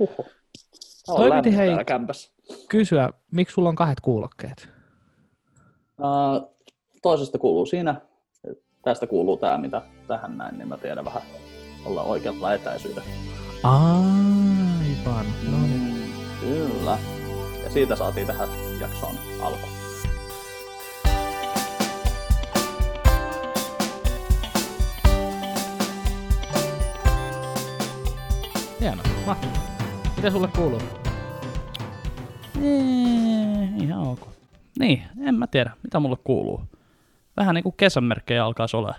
Huhhuh. Toi piti hei- täällä kämpässä. Kysyä, miksi sulla on kahdet kuulokkeet? Uh, toisesta kuuluu siinä, tästä kuuluu tämä, mitä tähän näin, niin mä tiedän vähän olla oikealla etäisyydellä. Aivan. No niin. Mm, kyllä. Ja siitä saatiin tähän jaksoon alku. Hienoa. Mahtavaa. Mitä sulle kuuluu? Ee, ihan ok. Niin, en mä tiedä, mitä mulle kuuluu. Vähän niinku kesän merkkejä alkaisi olla,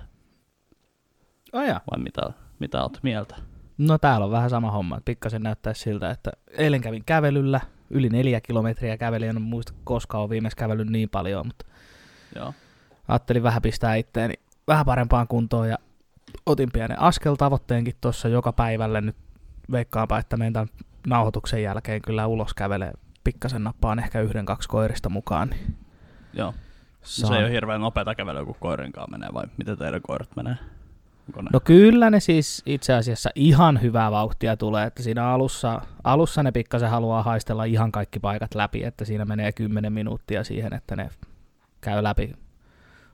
Oh, ja. vai mitä, mitä oot mieltä? No täällä on vähän sama homma. että Pikkasen näyttäisi siltä, että eilen kävin kävelyllä. Yli neljä kilometriä kävelin, en muista koska on viimeksi kävellyt niin paljon, mutta Joo. ajattelin vähän pistää itteeni vähän parempaan kuntoon ja otin pienen askeltavoitteenkin tuossa joka päivälle nyt veikkaanpa, että meidän tämän nauhoituksen jälkeen kyllä ulos kävelee pikkasen nappaan ehkä yhden, kaksi koirista mukaan. Niin Joo. Se saan- ei ole hirveän nopeata kävelyä, kun koirinkaan menee, vai miten teidän koirat menee? Onko ne? No kyllä ne siis itse asiassa ihan hyvää vauhtia tulee, että siinä alussa, alussa ne pikkasen haluaa haistella ihan kaikki paikat läpi, että siinä menee 10 minuuttia siihen, että ne käy läpi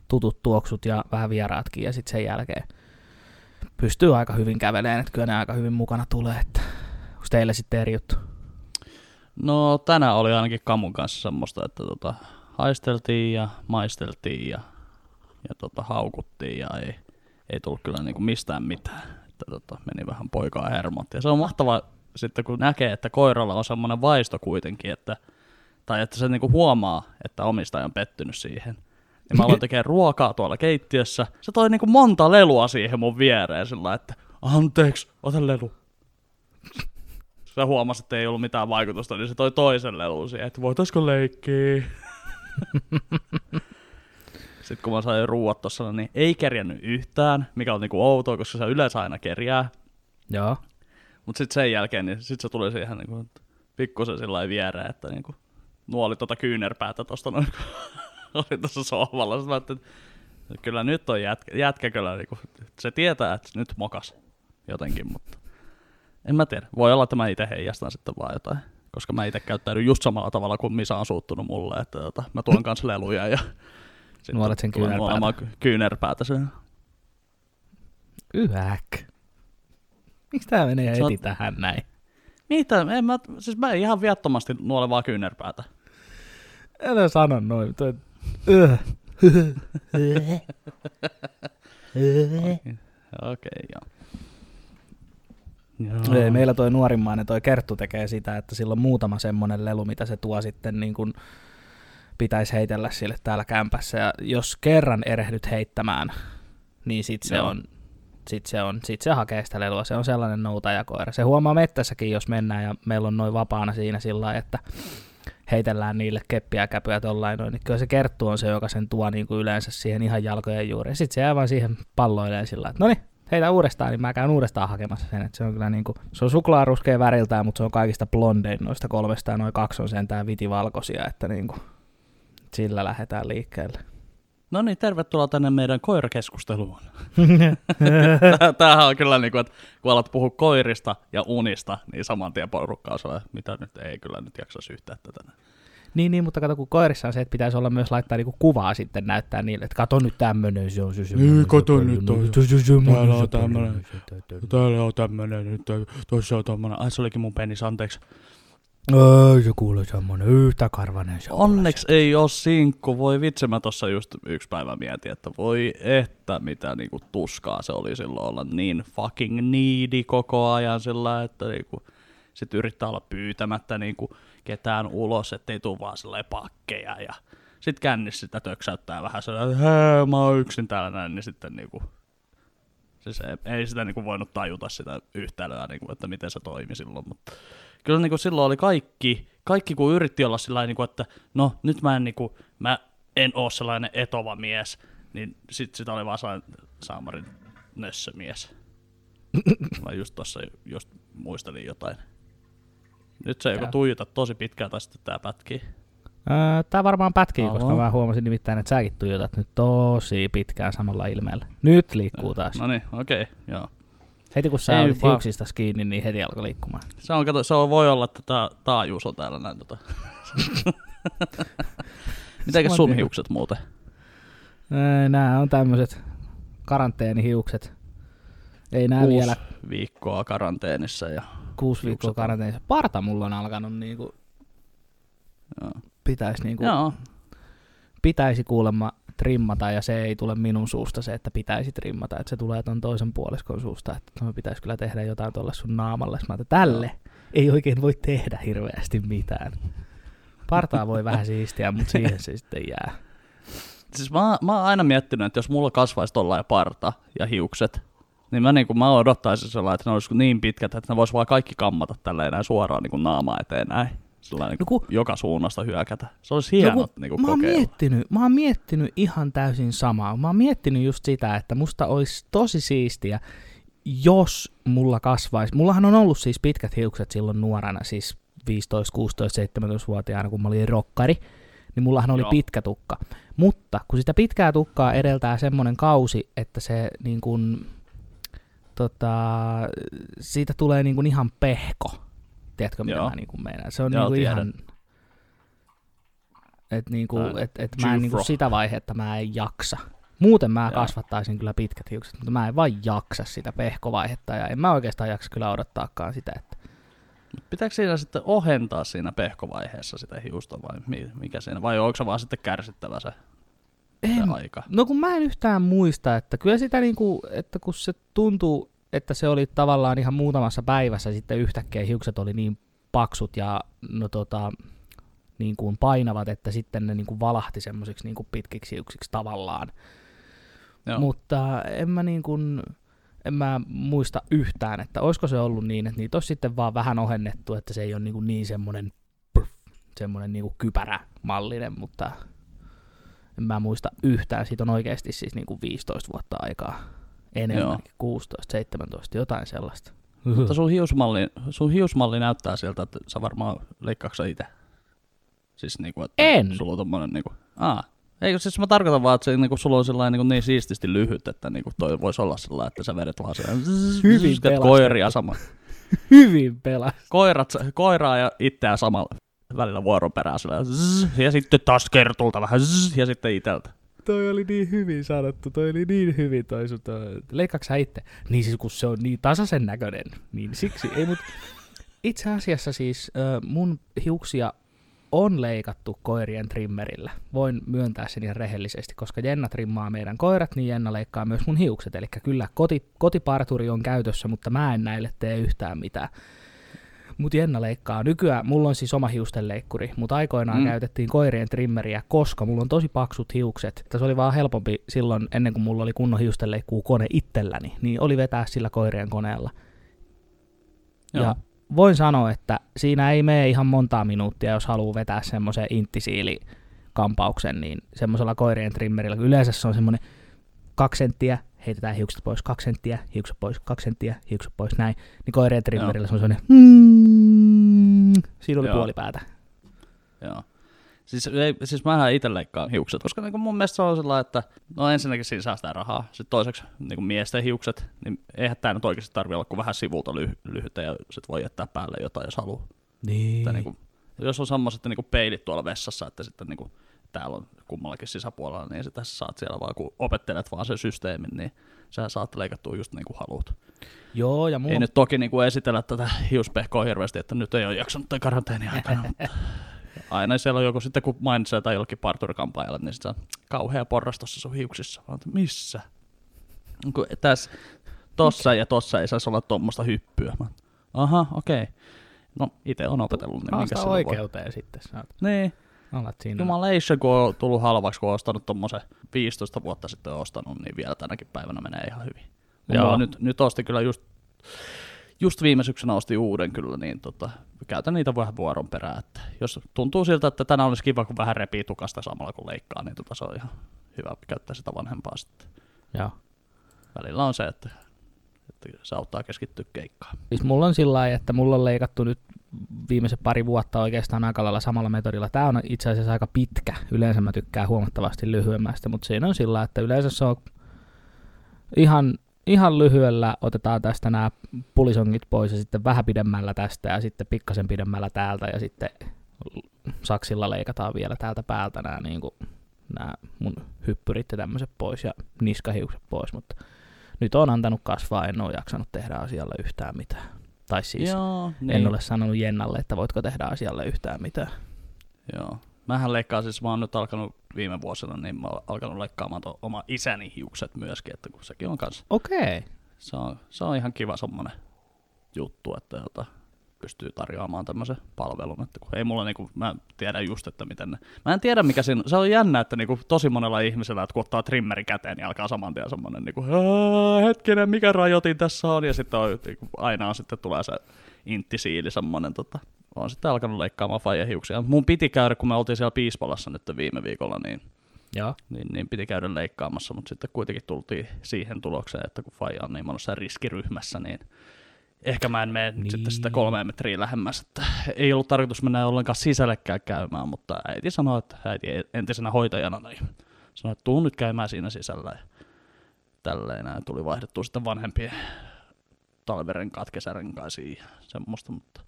tutut tuoksut ja vähän vieraatkin ja sitten sen jälkeen pystyy aika hyvin kävelemään, että kyllä ne aika hyvin mukana tulee, että onko teille sitten eri juttu? No tänään oli ainakin Kamun kanssa semmoista, että tota, haisteltiin ja maisteltiin ja, ja tota, haukuttiin ja ei, ei tullut kyllä niinku mistään mitään. Että tota, meni vähän poikaa hermot. Ja se on mahtavaa sitten kun näkee, että koiralla on semmoinen vaisto kuitenkin, että, tai että se niinku huomaa, että omistaja on pettynyt siihen. Ja mä aloin tekemään ruokaa tuolla keittiössä. Se toi niinku monta lelua siihen mun viereen sillä että anteeksi, ota lelu. Se huomasi, että ei ollut mitään vaikutusta, niin se toi toisen lelun siihen, että voitaisko leikkiä. Sitten kun mä sain ruuat tossa, niin ei kerjännyt yhtään, mikä on niinku outoa, koska se yleensä aina kerjää. Joo. Mutta sitten sen jälkeen, niin sit se tuli siihen niinku, pikkusen sillä viereen, että niinku, nuoli tota kyynärpäätä tosta noin, kun oli tuossa sohvalla. Sitten mä ajattelin, että kyllä nyt on jätkä, jätkä kyllä, niinku, se tietää, että nyt mokas jotenkin, mutta en mä tiedä. Voi olla, että mä itse heijastan sitten vaan jotain, koska mä itse käyttäydyn just samalla tavalla kuin Misa on suuttunut mulle, että tota, mä tuon kanssa leluja ja sitten Nuolet sen kyynärpäätä. kyynärpäätä sen. Yhäk. Miksi tää menee Sä heti oot- tähän näin? Mitä? En mä, siis mä ihan viattomasti nuole vaan kyynärpäätä. Älä sano noin. Toi... Okei, joo. Joo. Ei, meillä toi nuorimmainen, toi Kerttu tekee sitä, että sillä on muutama semmonen lelu, mitä se tuo sitten niin kuin pitäisi heitellä sille täällä kämpässä. Ja jos kerran erehdyt heittämään, niin sit se Joo. on sit se, on, sit se hakee sitä lelua. Se on sellainen noutajakoira. Se huomaa mettässäkin, jos mennään ja meillä on noin vapaana siinä sillä lailla, että heitellään niille keppiä ja käpyä tollain noin, niin kyllä se Kerttu on se, joka sen tuo niin kuin yleensä siihen ihan jalkojen juureen. Sitten se jää vaan siihen palloilleen sillä että no niin, heitä uudestaan, niin mä käyn uudestaan hakemassa sen. Että se on kyllä niin kuin, se on suklaaruskea väriltään, mutta se on kaikista blondein noista kolmesta ja noin kaksi on sentään vitivalkoisia, että niin kuin, sillä lähdetään liikkeelle. No niin, tervetuloa tänne meidän koirakeskusteluun. Tämähän on kyllä niin kuin, että kun alat puhua koirista ja unista, niin saman tien porukka on mitä nyt ei kyllä nyt jaksaisi yhtään tätä. Niin, niin, mutta kato, kun koirissa on se, että pitäisi olla myös laittaa niinku kuvaa sitten näyttää niille, että kato nyt tämmönen, se on se semmonen. Niin, kato nyt no, täällä on tämmönen. tämmönen. Täällä on tämmönen nyt, tuossa on tommonen, ai se olikin mun penis, anteeksi. Ei se kuule semmonen yhtä karvanen se on. Onneksi ei oo sinkku, voi vitsi mä tossa just yksi päivä mietin, että voi että mitä niinku tuskaa se oli silloin olla niin fucking needy koko ajan sillä, että niinku, sit yrittää olla pyytämättä niinku ketään ulos, ettei tuu vaan silleen pakkeja ja sit kännissä sitä töksäyttää vähän sellainen, että hää, mä oon yksin täällä näin, niin sitten niinku, siis ei, ei sitä niinku voinut tajuta sitä yhtälöä, niinku, että miten se toimi silloin, mutta kyllä niinku silloin oli kaikki, kaikki kun yritti olla sillä niinku, että no nyt mä en, niinku, mä en oo sellainen etova mies, niin sit sitä oli vaan sellainen saamarin nössömies. mä just tossa just muistelin jotain. Nyt se joko Joo. tuijotat tosi pitkään tai sitten tää pätkii. Öö, tää varmaan pätkii, koska Alo. mä huomasin nimittäin, että säkin tuijotat nyt tosi pitkään samalla ilmeellä. Nyt liikkuu taas. No niin, okei, okay, joo. Heti kun sä Ei olit hiuksista kiinni, niin heti alkoi liikkumaan. Se, on, kato, se on, voi olla, että tämä taajuus on täällä näin. Tota. Mitenkäs sun hiukset muuten? Nämä on tämmöiset karanteenihiukset. Ei nää Kuusi vielä viikkoa karanteenissa ja kuusi viikkoa karanteenissa. Parta mulla on alkanut niinku, joo. pitäisi niinku, joo. pitäisi kuulemma trimmata ja se ei tule minun suusta se, että pitäisi trimmata, että se tulee ton toisen puoliskon suusta, että me pitäisi kyllä tehdä jotain tuolle sun naamalle. Mä että tälle ei oikein voi tehdä hirveästi mitään. Partaa voi vähän siistiä, mutta siihen se sitten jää. Siis mä, mä oon aina miettinyt, että jos mulla kasvaisi tollain parta ja hiukset, niin mä, niin mä odottaisin sellainen, että ne olisi niin pitkät, että ne vois vaan kaikki kammata tälleen näin suoraan niin naamaa eteen näin. Sellainen No niin ku- joka suunnasta hyökätä. Se olisi hieno kun niin kuin mä, oon kokeilla. miettinyt, mä oon miettinyt ihan täysin samaa. Mä oon miettinyt just sitä, että musta olisi tosi siistiä, jos mulla kasvaisi. Mullahan on ollut siis pitkät hiukset silloin nuorena, siis 15, 16, 17-vuotiaana, kun mä olin rokkari, niin mullahan oli Joo. pitkä tukka. Mutta kun sitä pitkää tukkaa edeltää semmoinen kausi, että se niin kun, tota, siitä tulee niin kun ihan pehko. Tiedätkö, mitä Joo. mä niin kun meinaan? Se on Joo, niin tiedän. ihan... Et niinku, et, et mä en niinku sitä vaihetta mä en jaksa. Muuten mä Joo. kasvattaisin kyllä pitkät hiukset, mutta mä en vaan jaksa sitä pehkovaihetta ja en mä oikeastaan jaksa kyllä odottaakaan sitä, että Pitääkö siinä sitten ohentaa siinä pehkovaiheessa sitä hiusta vai mi- mikä siinä? Vai onko se vaan sitten kärsittävä se en, aika? No kun mä en yhtään muista, että kyllä sitä niinku, että kun se tuntuu, että se oli tavallaan ihan muutamassa päivässä sitten yhtäkkiä hiukset oli niin paksut ja no tota, niin kuin painavat, että sitten ne niin kuin valahti semmoisiksi niin kuin pitkiksi hiuksiksi tavallaan. Joo. Mutta en mä, niin kuin, en mä muista yhtään, että olisiko se ollut niin, että niitä olisi sitten vaan vähän ohennettu, että se ei ole niin, kuin niin semmoinen, semmoinen niin kuin kypärämallinen, mutta en mä muista yhtään. Siitä on oikeasti siis niin kuin 15 vuotta aikaa. Enemmänkin, 16, 17, jotain sellaista. Mutta sun hiusmalli, sun hiusmalli näyttää siltä, että sä varmaan leikkaaksa itse. Siis niinku, että En. sulla on tommonen niinku, aa. Eikö siis mä tarkoitan vaan, että se, niinku, sulla on sellainen niinku, niin siististi lyhyt, että niinku, toi voisi olla sellainen, että sä vedet vaan sen Hyvin pelastettu. koiria sama. Hyvin pelas. Koirat, koiraa ja itseään samalla välillä vuoron perään sillä, zzz, ja sitten taas kertulta vähän zzz, ja sitten iteltä. Toi oli niin hyvin sanottu, toi oli niin hyvin toi sun toi. Itse? Niin siis kun se on niin tasaisen näköinen, niin siksi ei mut... Itse asiassa siis mun hiuksia on leikattu koirien trimmerillä. Voin myöntää sen ihan rehellisesti, koska Jenna trimmaa meidän koirat, niin Jenna leikkaa myös mun hiukset. Eli kyllä koti, kotiparturi on käytössä, mutta mä en näille tee yhtään mitään. Mut Jenna leikkaa. Nykyään mulla on siis oma hiustenleikkuri, mutta aikoinaan Mm. käytettiin koirien trimmeriä, koska mulla on tosi paksut hiukset. Se oli vaan helpompi silloin, ennen kuin mulla oli kunnon hiustenleikkuu kone itselläni, niin oli vetää sillä koirien koneella. Joo. Ja voin sanoa, että siinä ei mene ihan montaa minuuttia, jos haluaa vetää semmoisen inttisiilikampauksen, niin semmoisella koirien trimmerillä, yleensä se on semmoinen kaksi senttiä, heitetään hiukset pois, kaksi senttiä, hiukset pois, kaksi senttiä, hiukset pois, näin. Niin koirien trimmerillä se on semmoinen, mm, siinä oli Joo. puoli päätä. Joo. Siis, ei, siis mähän itse leikkaan hiukset, koska niin mun mielestä se on sellainen, että no ensinnäkin siinä saa sitä rahaa. Sitten toiseksi niin miesten hiukset, niin eihän tämä nyt oikeasti tarvitse olla kuin vähän sivulta lyhy- lyhytä ja sit voi jättää päälle jotain, jos haluaa. Niin. Että, niin kuin, jos on semmoiset niin peilit tuolla vessassa, että sitten niin kuin, täällä on kummallakin sisäpuolella, niin sitten sä saat siellä vaan, kun opettelet vaan sen systeemin, niin sä saat leikattua just niin kuin haluat. Joo, ja mulla Ei nyt toki niin kuin esitellä tätä hiuspehkoa hirveästi, että nyt ei ole jaksanut tämän karanteeni aikana, mutta aina siellä on joku sitten, kun mainitsee tai jollekin parturikampaajalle, niin sitten kauhea porras tuossa sun hiuksissa. Mä missä? Kun tässä, tossa ja tossa ei saisi olla tuommoista hyppyä. Mä, aha, okei. Okay. No, itse on opetellut, niin haastaa sillä voi. oikeuteen sitten. Sä oot- Niin, alat siinä. Jumalation, kun on tullut halvaksi, kun on ostanut tommosen 15 vuotta sitten ostanut, niin vielä tänäkin päivänä menee ihan hyvin. Joo. Joo. Nyt, nyt ostin kyllä just, just viime syksynä ostin uuden kyllä, niin tota, käytän niitä vähän vuoron perään. Että jos tuntuu siltä, että tänään olisi kiva, kun vähän repii tukasta samalla kun leikkaa, niin tota, se on ihan hyvä käyttää sitä vanhempaa sitten. Joo. Välillä on se, että, että se auttaa keskittyä keikkaan. Siis mulla on sillä lailla, että mulla on leikattu nyt viimeiset pari vuotta oikeastaan aika lailla samalla metodilla. Tämä on itse asiassa aika pitkä. Yleensä mä tykkään huomattavasti lyhyemmästä, mutta siinä on sillä että yleensä se on ihan, ihan lyhyellä otetaan tästä nämä pulisongit pois ja sitten vähän pidemmällä tästä ja sitten pikkasen pidemmällä täältä ja sitten saksilla leikataan vielä täältä päältä nämä, niin kuin, nämä mun hyppyrit ja tämmöiset pois ja niskahiukset pois, mutta nyt on antanut kasvaa, en ole jaksanut tehdä asialle yhtään mitään. Tai siis Joo, niin. en ole sanonut Jennalle, että voitko tehdä asialle yhtään mitään. Joo. Mähän leikkaan siis, mä oon nyt alkanut viime vuosina, niin mä oon alkanut leikkaamaan tuon oma isäni hiukset myöskin, että kun sekin on kanssa, Okei. se on, se on ihan kiva semmonen juttu, että jota pystyy tarjoamaan tämmöisen palvelun, että kun ei mulla niinku, mä tiedän just, että miten ne, mä en tiedä mikä siinä, se on jännä, että niinku tosi monella ihmisellä, että kun ottaa trimmeri käteen, niin alkaa saman tien semmonen niinku, "Aa, hetkinen, mikä rajoitin tässä on, ja sitten on, niinku, aina on sitten tulee se inttisiili semmonen tota, on sitten alkanut leikkaamaan faija hiuksia. Mun piti käydä, kun me oltiin siellä Piispalassa nyt viime viikolla, niin, Joo. niin, niin piti käydä leikkaamassa, mutta sitten kuitenkin tultiin siihen tulokseen, että kun faija on niin monessa riskiryhmässä, niin ehkä mä en mene niin. Niin. sitten sitä kolme metriä lähemmäs. Että ei ollut tarkoitus mennä ollenkaan sisällekään käymään, mutta äiti sanoi, että äiti entisenä hoitajana niin sanoi, että tuu nyt käymään siinä sisällä. Ja tälleen näin tuli vaihdettua sitten vanhempien talvirenkaat kesärenkaisiin ja semmoista, mutta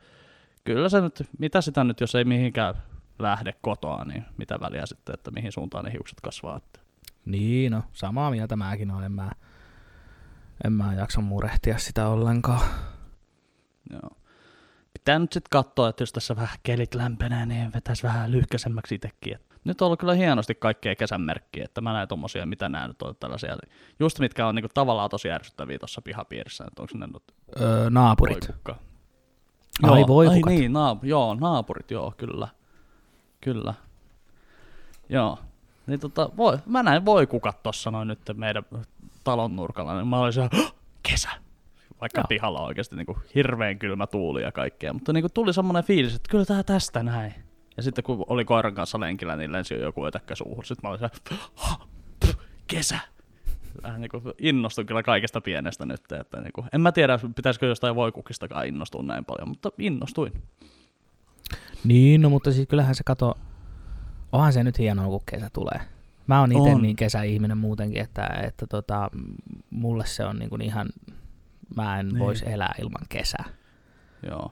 kyllä se nyt, mitä sitä nyt, jos ei mihinkään lähde kotoa, niin mitä väliä sitten, että mihin suuntaan ne hiukset kasvaa. Että Niin, no samaa mieltä mäkin olen. En mä, en mä jaksa murehtia sitä ollenkaan. Joo. Pitää nyt sitten katsoa, että jos tässä vähän kelit lämpenee, niin vetäisi vähän lyhkäisemmäksi itsekin. Et Nyt on ollut kyllä hienosti kaikkea kesän merkkiä, että mä näen tommosia, mitä nämä nyt on tällaisia, just mitkä on niinku tavallaan tosi ärsyttäviä tuossa pihapiirissä, että onko ne nyt Öö, naapurit. voikukka. Ai Joo, voikukat. Ai niin, naap- joo, naapurit, joo, kyllä. Kyllä. Joo. Niin tota, voi, mä näin voikukat tossa noin nyt meidän talon nurkalla, niin mä olin "Hah, kesä. Vaikka Joo. pihalla on oikeasti niin hirveän kylmä tuuli ja kaikkea, mutta niin tuli semmoinen fiilis, että kyllä tää tästä näin. Ja sitten kun oli koiran kanssa lenkillä, niin lensi jo joku ötäkkä suuhun. Sitten mä olin se, "Hah, pff, kesä. Vähän niin kuin innostun kyllä kaikesta pienestä nyt. Että niin kuin, en mä tiedä, pitäisikö jostain voikukistakaan innostua näin paljon, mutta innostuin. Niin, no mutta siis kyllähän se kato, onhan se nyt hienoa, kun kesä tulee. Mä oon itse niin kesäihminen muutenkin, että, että tota, mulle se on niin kuin ihan, mä en Niin. voisi elää ilman kesää. Joo.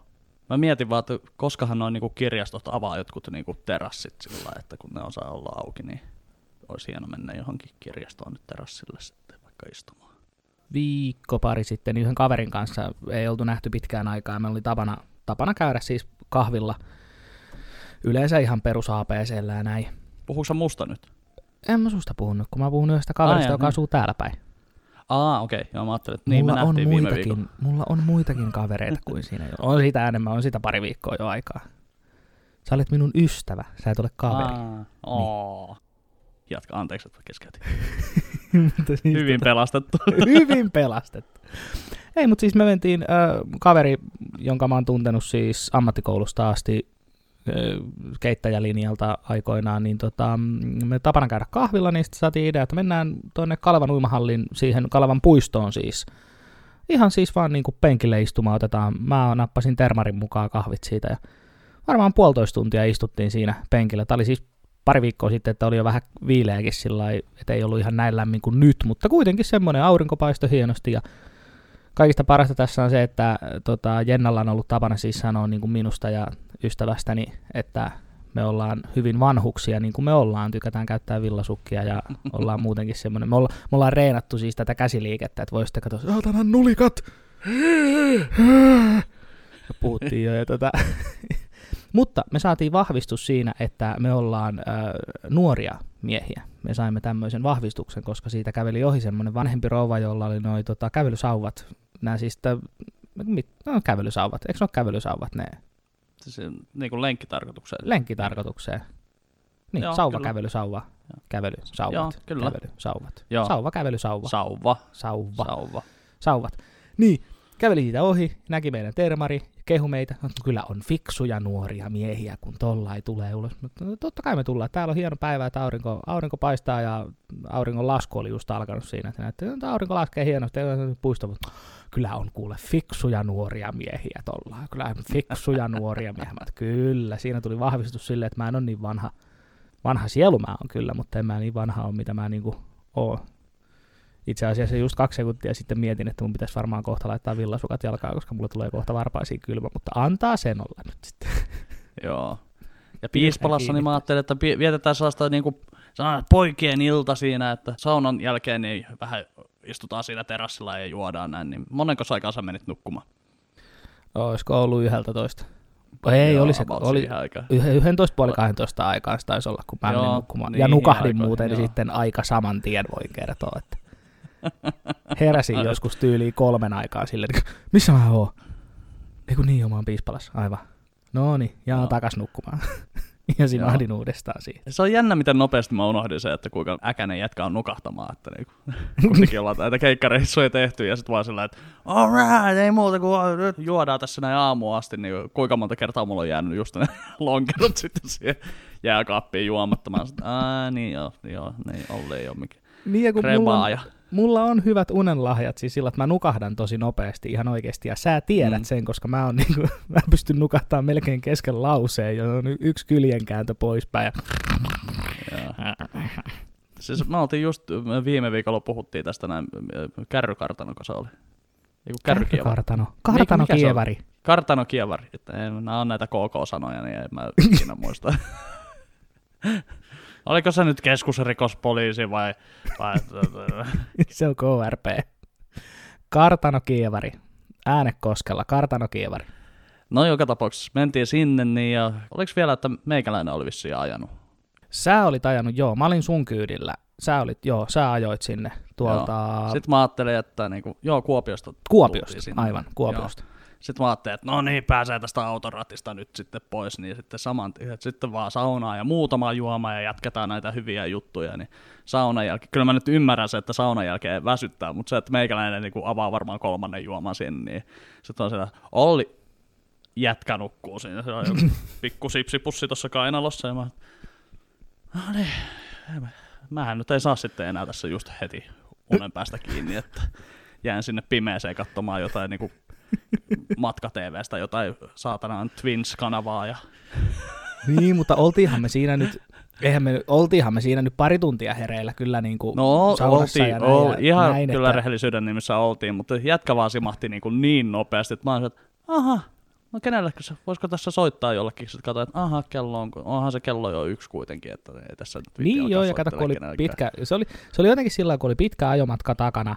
Mä mietin vaan, että koskahan noin niinku kirjastot avaa jotkut niinku terassit sillä että kun ne osaa olla auki, niin olisi hieno mennä johonkin kirjastoon nyt terassille sitten vaikka istumaan. Viikko pari sitten yhden kaverin kanssa ei oltu nähty pitkään aikaa. Meillä oli tapana, tapana käydä siis kahvilla. Yleensä ihan perus APCllä ja näin. Puhuuko musta nyt? En mä susta puhunut, kun mä puhun yhdestä kaverista, Ai, joka niin. asuu täällä päin. Aa, okei. Okay. Joo, mä ajattelin, että niin mulla, me on nähtiin viime muitakin, viikolla. mulla on muitakin kavereita kuin siinä. On sitä enemmän, on sitä pari viikkoa jo aikaa. Sä olet minun ystävä, sä et ole kaveri. Aa, oo. Jatka, anteeksi, että keskeytin. Mutta siis Hyvin pelastettu. Hyvin pelastettu. Ei, mutta siis me mentiin, äh, kaveri, jonka mä oon tuntenut siis ammattikoulusta asti keittäjälinjalta aikoinaan, niin tota, mm, me tapana käydä kahvilla, niin sitten saatiin idea, että mennään tuonne Kalevan uimahallin, siihen Kalevan puistoon siis. Ihan siis vaan niin kuin penkille istumaan otetaan. Mä nappasin termarin mukaan kahvit siitä ja varmaan puolitoista tuntia istuttiin siinä penkillä. Tämä oli siis pari viikkoa sitten, että oli jo vähän viileäkin sillä että ei ollut ihan näin lämmin kuin nyt, mutta kuitenkin semmoinen aurinko paistoi hienosti ja kaikista parasta tässä on se, että tota, Jennalla on ollut tapana siis sanoa niin kuin minusta ja ystävästäni, että me ollaan hyvin vanhuksia, niin kuin me ollaan, tykätään käyttää villasukkia ja ollaan muutenkin semmoinen, me, olla, me ollaan reenattu siis tätä käsiliikettä, että voisitte katsoa, saatana nulikat, Ja puhuttiin jo, ja tota, mutta me saatiin vahvistus siinä, että me ollaan äh, nuoria miehiä. Me saimme tämmöisen vahvistuksen, koska siitä käveli ohi semmoinen vanhempi rouva, jolla oli noi tota, kävelysauvat. Nämä siis, tä, mit, no, kävelysauvat. Eikö ne ole kävelysauvat ne Siis niin kuin lenkkitarkoitukseen. lenkkitarkoitukseen? Niin, Joo, sauva, kyllä. kävelysauva, kävelysauvat, Joo, kyllä. kävelysauvat. Joo. Sauva, kävelysauva, Sauva. sauva, Sauva. sauvat. Niin, käveli siitä ohi, näki meidän termari, kehu meitä. No, kyllä on fiksuja nuoria miehiä, kun tollai tulee ulos. Mutta no, totta kai me tullaan. Täällä on hieno päivä, että aurinko, aurinko paistaa ja auringon lasku oli just alkanut siinä. Että näytti, että aurinko laskee hienosti, puisto, mutta kyllä on kuule fiksuja nuoria miehiä tolla. Kyllä fiksuja nuoria miehiä. Mä, kyllä, siinä tuli vahvistus silleen, että mä en ole niin vanha. Vanha sielu mä on kyllä, mutta en mä niin vanha ole, mitä mä niinku oon. Itse asiassa just kaksi sekuntia sitten mietin, että mun pitäisi varmaan kohta laittaa villasukat jalkaan, koska mulla tulee kohta varpaisiin kylmä, mutta antaa sen olla nyt sitten. Joo. Ja Piispalassa niin mä ajattelin, että vietetään sellaista niin kuin, poikien ilta siinä, että saunan jälkeen niin vähän istutaan siinä terassilla ja juodaan näin, niin monenko aikaa sä menit nukkumaan? Olisiko ollut yhdeltä toista? Ei, Joo, oli se, oli siihen aikaan. yh- 11 puoli 12 aikaan se taisi olla, kun mä menin Joo, nukkumaan. niin, ja nukahdin aikoihin, muuten joo. sitten aika saman tien, voi kertoa. Että heräsin joskus tyyliin kolmen aikaa silleen, että missä mä oon? Ei kun niin, omaan piispalassa, aivan. No niin, ja Joo. takas nukkumaan. ja simahdin uudestaan siihen. Se on jännä, miten nopeasti mä unohdin se, että kuinka äkäinen jätkä on nukahtamaan, että niinku, kumminkin ollaan näitä keikkareissuja tehty ja sitten vaan sillä, että alright, ei muuta kuin nyt juodaan tässä näin aamuun asti, niin kuinka monta kertaa mulla on jäänyt just ne lonkerot sitten siihen jääkaappiin juomattamaan. Sitten, Aa, niin joo, joo, niin Olli ei ole mikään Niin, ja kun mulla on, ja mulla on hyvät unenlahjat, siis sillä, että mä nukahdan tosi nopeasti ihan oikeasti, ja sä tiedät Mm. sen, koska mä, on niinku, mä pystyn nukahtamaan melkein kesken lauseen, ja on yksi kyljenkääntö poispäin, ja Siis me oltiin just viime viikolla puhuttiin tästä näin, äh, kärrykartanoko se oli? Eiku kärrykievari. Kartano. Kartano on? kievari. Kartanokievari. Että en- Nämä on näitä KK-sanoja, niin en mä ikinä muista. Oliko se nyt keskusrikospoliisi vai... vai Se on KRP. Kartano kievari. Äänekoskella. Kartano kievari. no joka tapauksessa mentiin sinne, niin ja oliko vielä, että meikäläinen oli vissiin ajanut? Sä olit ajanut, joo, mä olin sun kyydillä. Sä olit, joo, sä ajoit sinne tuolta Sitten mä ajattelin, että niinku, joo, Kuopiosta Kuopiosta, sinne. aivan, Kuopiosta. Sitten mä ajattelin, että no niin, pääsee tästä autoratista nyt sitten pois, niin sitten saman tien, sitten vaan saunaa ja muutama juoma ja jatketaan näitä hyviä juttuja, niin saunan jälkeen, kyllä mä nyt ymmärrän se, että saunan jälkeen väsyttää, mutta se, että meikäläinen niin avaa varmaan kolmannen juoman sinne, niin sitten on siellä, Olli jätkä nukkuu siinä, se on joku pikku sipsipussi tuossa kainalossa, ja mä, no niin, mä- mähän nyt ei saa sitten enää tässä just heti unen päästä kiinni, että jään sinne pimeeseen katsomaan jotain niin kuin matka TVstä jotain saatanaan Twins-kanavaa ja Niin, mutta oltiinhan me siinä nyt, eihän me, oltiinhan me siinä nyt pari tuntia hereillä kyllä niin kuin No, oltiin, ja näin, ol, ja ihan näin, kyllä että, rehellisyyden nimissä oltiin, mutta jätkä vaan simahti niin, kuin niin nopeasti, että mä olin, että aha, no kenelle, se, voisiko tässä soittaa jollekin, sitten katsoin, että aha, kello on, onhan se kello jo yksi kuitenkin, että ei tässä nyt Niin joo, ja kato, kun oli soittelemaan pitkä, se oli, se oli jotenkin sillä kun oli pitkä ajomatka takana,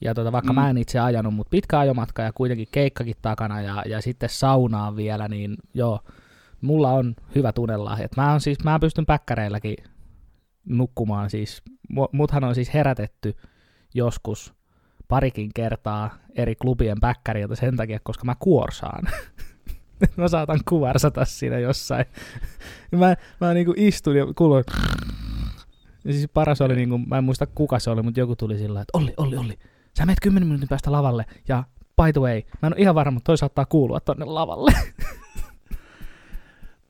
ja tota, vaikka Mm. mm. mä en itse ajanut, mutta pitkä ajomatka ja kuitenkin keikkakin takana ja, ja sitten saunaan vielä, niin joo, mulla on hyvä tunnelahjat. Mä, on siis, mä pystyn päkkäreilläkin nukkumaan siis, mu- muthan on siis herätetty joskus parikin kertaa eri klubien päkkäriltä sen takia, koska mä kuorsaan. mä saatan kuvarsata siinä jossain. mä, mä niinku istun ja kuulun, ja siis paras oli, niinku, mä en muista kuka se oli, mutta joku tuli sillä että Olli, Olli, Olli, sä menet 10 minuutin päästä lavalle, ja by the way, mä en ole ihan varma, mutta toi saattaa kuulua tonne lavalle.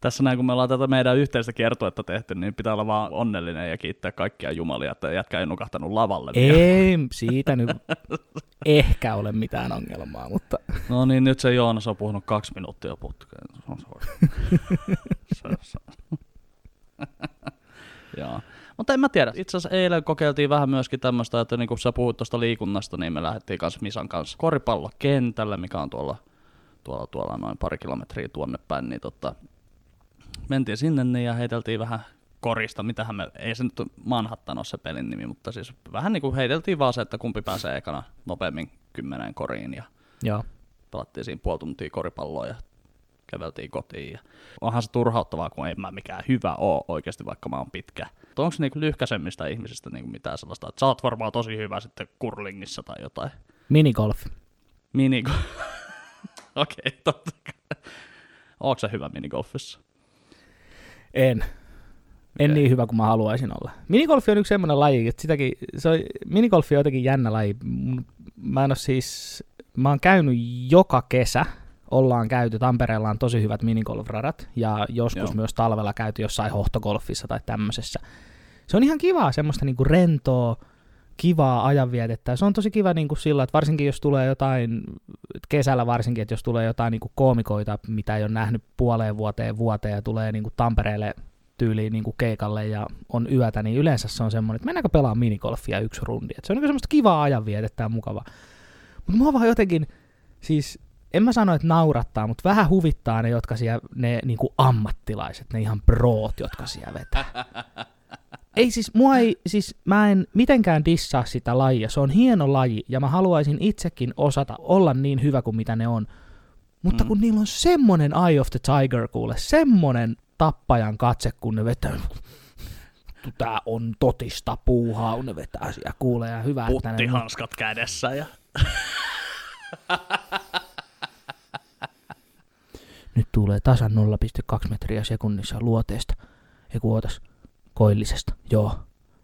Tässä näin, kun me ollaan tätä meidän yhteistä kiertuetta tehty, niin pitää olla vaan onnellinen ja kiittää kaikkia jumalia, että jätkä ei nukahtanut lavalle. vielä. Ei, siitä nyt ehkä ole mitään ongelmaa, mutta No niin, nyt se Joonas on puhunut kaksi minuuttia putkeen. Joo. Mutta en mä tiedä. Itse asiassa eilen kokeiltiin vähän myöskin tämmöistä, että niin kun sä puhuit tuosta liikunnasta, niin me lähdettiin kanssa Misan kanssa koripallokentälle, mikä on tuolla, tuolla, tuolla noin pari kilometriä tuonne päin, niin tota, mentiin sinne niin ja heiteltiin vähän korista, mitähän me, ei se nyt Manhattan ole se pelin nimi, mutta siis vähän niin kuin heiteltiin vaan se, että kumpi pääsee ekana nopeammin kymmeneen koriin ja joo. pelattiin siinä puoli tuntia koripalloa ja käveltiin kotiin. Ja onhan se turhauttavaa, kun en mä mikään hyvä oo oikeasti, vaikka mä oon pitkä. Onko se niinku lyhkäisemmistä ihmisistä niinku mitään sellaista, että sä oot varmaan tosi hyvä sitten kurlingissa tai jotain? Minigolf. Mini... Okei, okay, totta kai. Ootko sä hyvä minigolfissa? En. En niin hyvä kuin mä haluaisin olla. Minigolfi on yksi semmoinen laji, että sitäkin, se on, minigolfi on jotenkin jännä laji. Mä en ole siis, mä oon käynyt joka kesä, ollaan käyty, Tampereella on tosi hyvät minigolfradat, ja joskus Joo. myös talvella käyty jossain hohtogolfissa tai tämmöisessä. Se on ihan kivaa, semmoista niinku rentoa, kivaa ajanvietettä. Se on tosi kiva niinku sillä, että varsinkin jos tulee jotain, kesällä varsinkin, että jos tulee jotain niinku koomikoita, mitä ei ole nähnyt puoleen vuoteen vuoteen ja tulee niinku Tampereelle tyyliin niin keikalle ja on yötä, niin yleensä se on semmoinen, että mennäänkö pelaa minigolfia yksi rundi. Et se on niin semmoista kivaa ajanvietettä ja mukavaa. Mutta mua vaan jotenkin, siis en mä sano, että naurattaa, mutta vähän huvittaa ne, jotka siellä, ne niin kuin ammattilaiset, ne ihan proot, jotka siellä vetää. Ei siis, mua ei, siis mä en mitenkään dissaa sitä lajia, se on hieno laji ja mä haluaisin itsekin osata olla niin hyvä kuin mitä ne on. Mutta Mm. kun niillä on semmonen Eye of the Tiger kuule, semmonen tappajan katse, kun ne vetää, tää on totista puuhaa, kun ne vetää siellä kuulee ja hyvä, että ne Puttihanskat kädessä ja nyt tulee tasan 0,2 metriä sekunnissa luoteesta. Eiku ootas, koillisesta. Joo,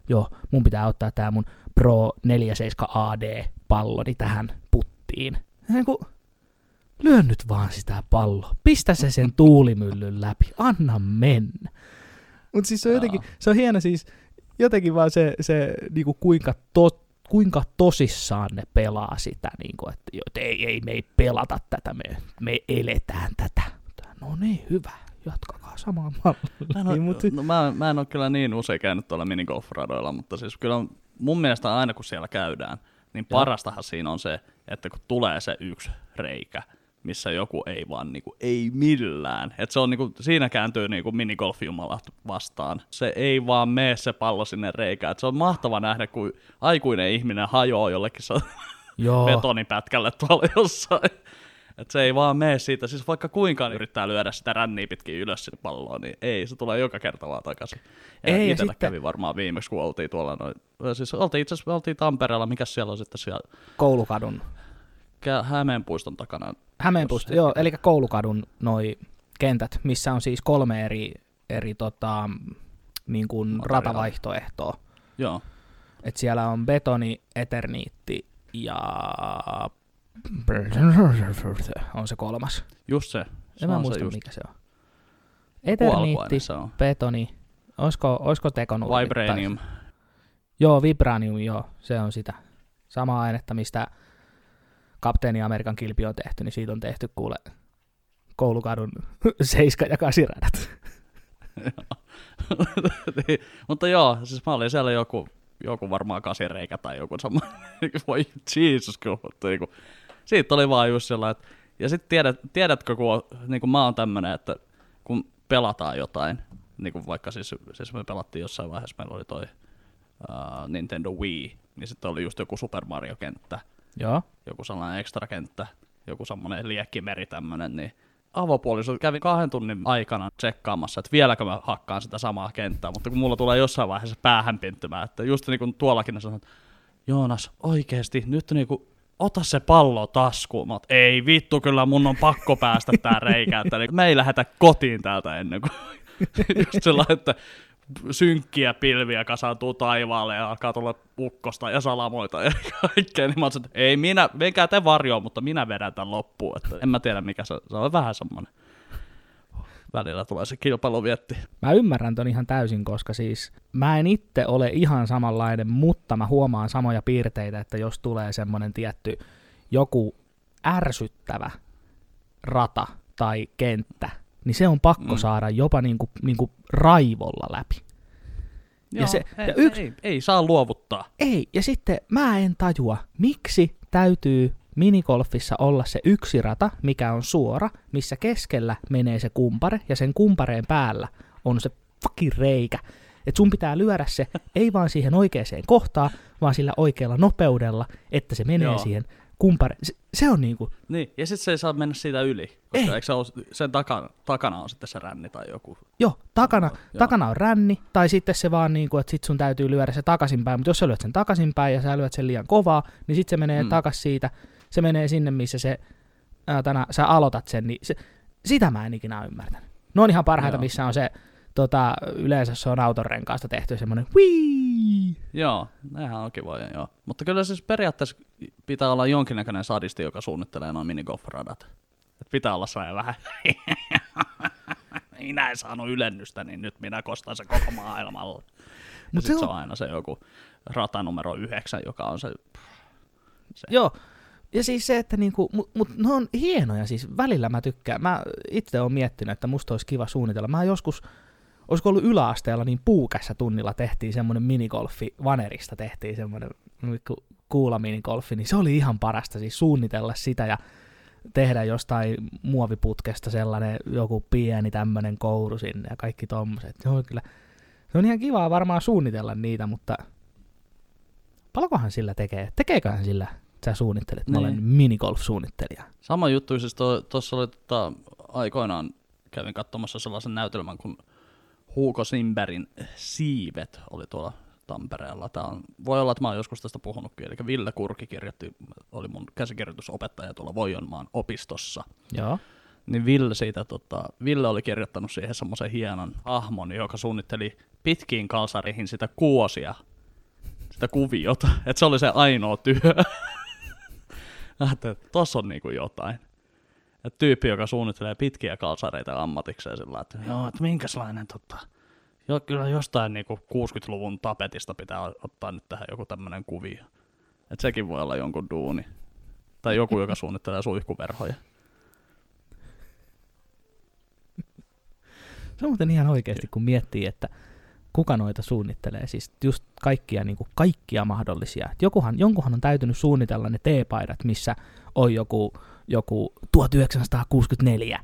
joo, mun pitää ottaa tää mun Pro 47 AD palloni tähän puttiin. Eiku, lyö nyt vaan sitä palloa. Pistä se sen tuulimyllyn läpi. Anna mennä. Mut siis se on jotenkin, se on hieno siis, jotenkin vaan se, se niinku kuinka, to, kuinka tosissaan ne pelaa sitä, niinku, että, että ei, ei, me ei pelata tätä, me, me eletään tätä. No niin, hyvä, jatkakaa samaan Mä malliin. en, ole, Mut, no, mä, mä en ole kyllä niin usein käynyt tuolla minigolfradoilla, mutta siis kyllä on, mun mielestä aina kun siellä käydään, niin Joo. parastahan siinä on se, että kun tulee se yksi reikä, missä joku ei vaan niinku, ei millään. Et se on niinku, siinä kääntyy niinku minigolfjumalat vastaan. Se ei vaan mene se pallo sinne reikään. Et se on mahtava nähdä, kun aikuinen ihminen hajoaa jollekin se joo, betonipätkälle tuolla jossain. Et se ei vaan mene siitä, siis vaikka kuinka yrittää lyödä sitä ränniä pitkin ylös sinne palloon, niin ei, se tulee joka kerta vaan takaisin. Ja Ei, ja sitten- kävi varmaan viimeksi, kun oltiin tuolla noin, siis oltiin itse asiassa oltiin Tampereella, mikä siellä on sitten siellä koulukadun, Hämeenpuiston takana. Hämeenpuisto, Jos- joo, eli koulukadun noi kentät, missä on siis kolme eri, eri tota, niin kuin ratavaihtoehtoa. Joo, Et siellä on betoni, eterniitti ja on se kolmas. just se. se En mä muista se just. mikä se on. Eterniitti, on. betoni, olisiko, olisiko tekonurmi? Vibranium. Tai- Joo, Vibranium, joo, se on sitä. Samaa ainetta, mistä Kapteeni Amerikan kilpi on tehty, niin siitä on tehty kuule koulukadun 7 ja 8 radat. Niin, Mutta joo, siis mä olin siellä joku, joku varmaan kasireikä tai joku sama. Voi Jesus, kyllä. Mutta niinku, siitä oli vaan just sellainen, että ja sitten tiedät, tiedätkö, kun on, niin kuin mä oon tämmönen, että kun pelataan jotain, niin kuin vaikka siis, siis me pelattiin jossain vaiheessa, meillä oli toi uh, Nintendo Wii, niin sitten oli just joku Super Mario-kenttä, Joo. joku sellainen ekstra kenttä, joku semmoinen liekkimeri tämmönen, niin avopuoliso kävi kahden tunnin aikana tsekkaamassa, että vieläkö mä hakkaan sitä samaa kenttää, mutta kun mulla tulee jossain vaiheessa päähän pinttymään, että just niin kuin tuollakin ne sanoo, että Joonas, oikeesti, nyt niinku, ota se pallo taskuun. Mä ei vittu, kyllä mun on pakko päästä tää reikä, että me ei lähetä kotiin täältä ennen kuin just sellainen, että synkkiä pilviä kasaantuu taivaalle ja alkaa tulla ukkosta ja salamoita ja kaikkea, niin mä oon, että ei minä, menkää te varjoon, mutta minä vedän tämän loppuun. Että en mä tiedä mikä se, se on vähän semmonen. Välillä tulee se kilpailuvietti. Mä ymmärrän ton ihan täysin, koska siis mä en itse ole ihan samanlainen, mutta mä huomaan samoja piirteitä, että jos tulee semmonen tietty joku ärsyttävä rata tai kenttä, niin se on pakko Mm. saada jopa niinku, niinku raivolla läpi. Ja se- ei, ja yksi- ei, ei, saa luovuttaa. Ei, ja sitten mä en tajua, miksi täytyy minigolfissa olla se yksi rata, mikä on suora, missä keskellä menee se kumpare, ja sen kumpareen päällä on se fucking reikä. Et sun pitää lyödä se ei vaan siihen oikeaan kohtaan, vaan sillä oikealla nopeudella, että se menee Joo. Siihen kumpare. Se, se on niinku, Niin, ja sitten se ei saa mennä siitä yli, koska Ei. eikö se ole, sen takana, takana on sitten se ränni tai joku. joo, takana, Joo. takana on ränni, tai sitten se vaan niinku, että sit sun täytyy lyödä se takaisinpäin, mutta jos sä lyöt sen takaisinpäin ja sä lyöt sen liian kovaa, niin sitten se menee mm. takas siitä, se menee sinne, missä se, ää, tänä, sä aloitat sen, niin se, sitä mä en ikinä ymmärtänyt. Ne on ihan parhaita, Joo. missä on se, tota, yleensä se on autonrenkaasta tehty semmoinen wii. Joo, nehän on kivoja, joo. Mutta kyllä siis periaatteessa pitää olla jonkinnäköinen sadisti, joka suunnittelee noin minigolf-radat. Et pitää olla sellainen vähän, minä en saanut ylennystä, niin nyt minä kostan se koko maailmalla. Ja Mut sitten se se on- on aina se joku rata numero yhdeksän, joka on se, se. Joo, ja siis se, että niinku, mut, mut ne on hienoja, siis välillä mä tykkään. Mä itse oon miettinyt, että musta olisi kiva suunnitella. Mä joskus olisiko ollut yläasteella, niin puukässä tunnilla tehtiin semmoinen minigolfi, vanerista tehtiin semmoinen ku- kuula minigolfi, niin se oli ihan parasta siis suunnitella sitä ja tehdä jostain muoviputkesta sellainen joku pieni tämmöinen kouru sinne ja kaikki tommoset. Se on kyllä, se on ihan kivaa varmaan suunnitella niitä, mutta paljonkohan sillä tekee? Tekeeköhän sillä sä suunnittelet? Mä Niin. olen minigolf-suunnittelija. Sama juttu, siis tuossa oli tota, aikoinaan kävin katsomassa sellaisen näytelmän kuin Huuko Simberin Siivet oli tuolla Tampereella. Tää on, voi olla, että mä oon joskus tästä puhunutkin, eli Ville Kurki kirjoitti, oli mun käsikirjoitusopettaja tuolla Voijonmaan opistossa. Joo. Niin Ville, siitä, tota, Ville oli kirjoittanut siihen semmoisen hienon hahmon, joka suunnitteli pitkiin kalsareihin sitä kuosia, sitä kuviota. Että se oli se ainoa työ. Ajattelin, että tossa on niinku jotain. Et tyyppi, joka suunnittelee pitkiä kalsareita ammatikseen sillä että joo, että minkäslainen tota, jo, kyllä jostain niinku 60-luvun tapetista pitää ottaa nyt tähän joku tämmönen kuvio. Että sekin voi olla jonkun duuni. Tai joku, joka suunnittelee suihkuverhoja. Se on muuten ihan oikeasti, kun miettii, että kuka noita suunnittelee, siis just kaikkia, niin kuin kaikkia mahdollisia. Et jokuhan, jonkunhan on täytynyt suunnitella ne teepaidat, missä on joku, joku 1964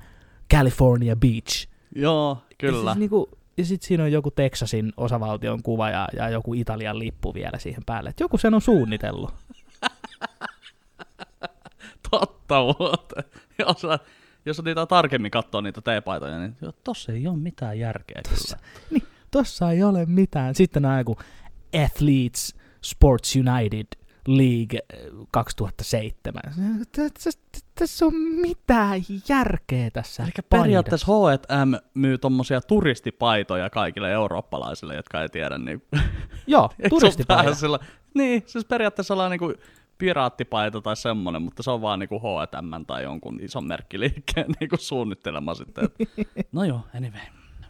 California Beach. Joo, Ja, kyllä. siis niin kuin, ja sitten siinä on joku Texasin osavaltion kuva ja, ja joku Italian lippu vielä siihen päälle. Et joku sen on suunnitellut. Totta muuten. Jos, jos niitä tarkemmin katsoo niitä teepaitoja, niin tossa ei ole mitään järkeä Tossa. kyllä. Niin, tossa ei ole mitään. Sitten on joku Athletes Sports United League eh, 2007. Tä- tä- Tässä on mitään järkeä tässä Eli periaatteessa H&M myy tommosia turistipaitoja kaikille eurooppalaisille, jotka ei tiedä. Niin... Joo, turistipaita. Sillä... Niin, siis periaatteessa ollaan niinku piraattipaita tai semmonen, mutta se on vaan niinku H&M tai jonkun ison merkkiliikkeen niinku suunnittelema sitten. Et... No joo, anyway.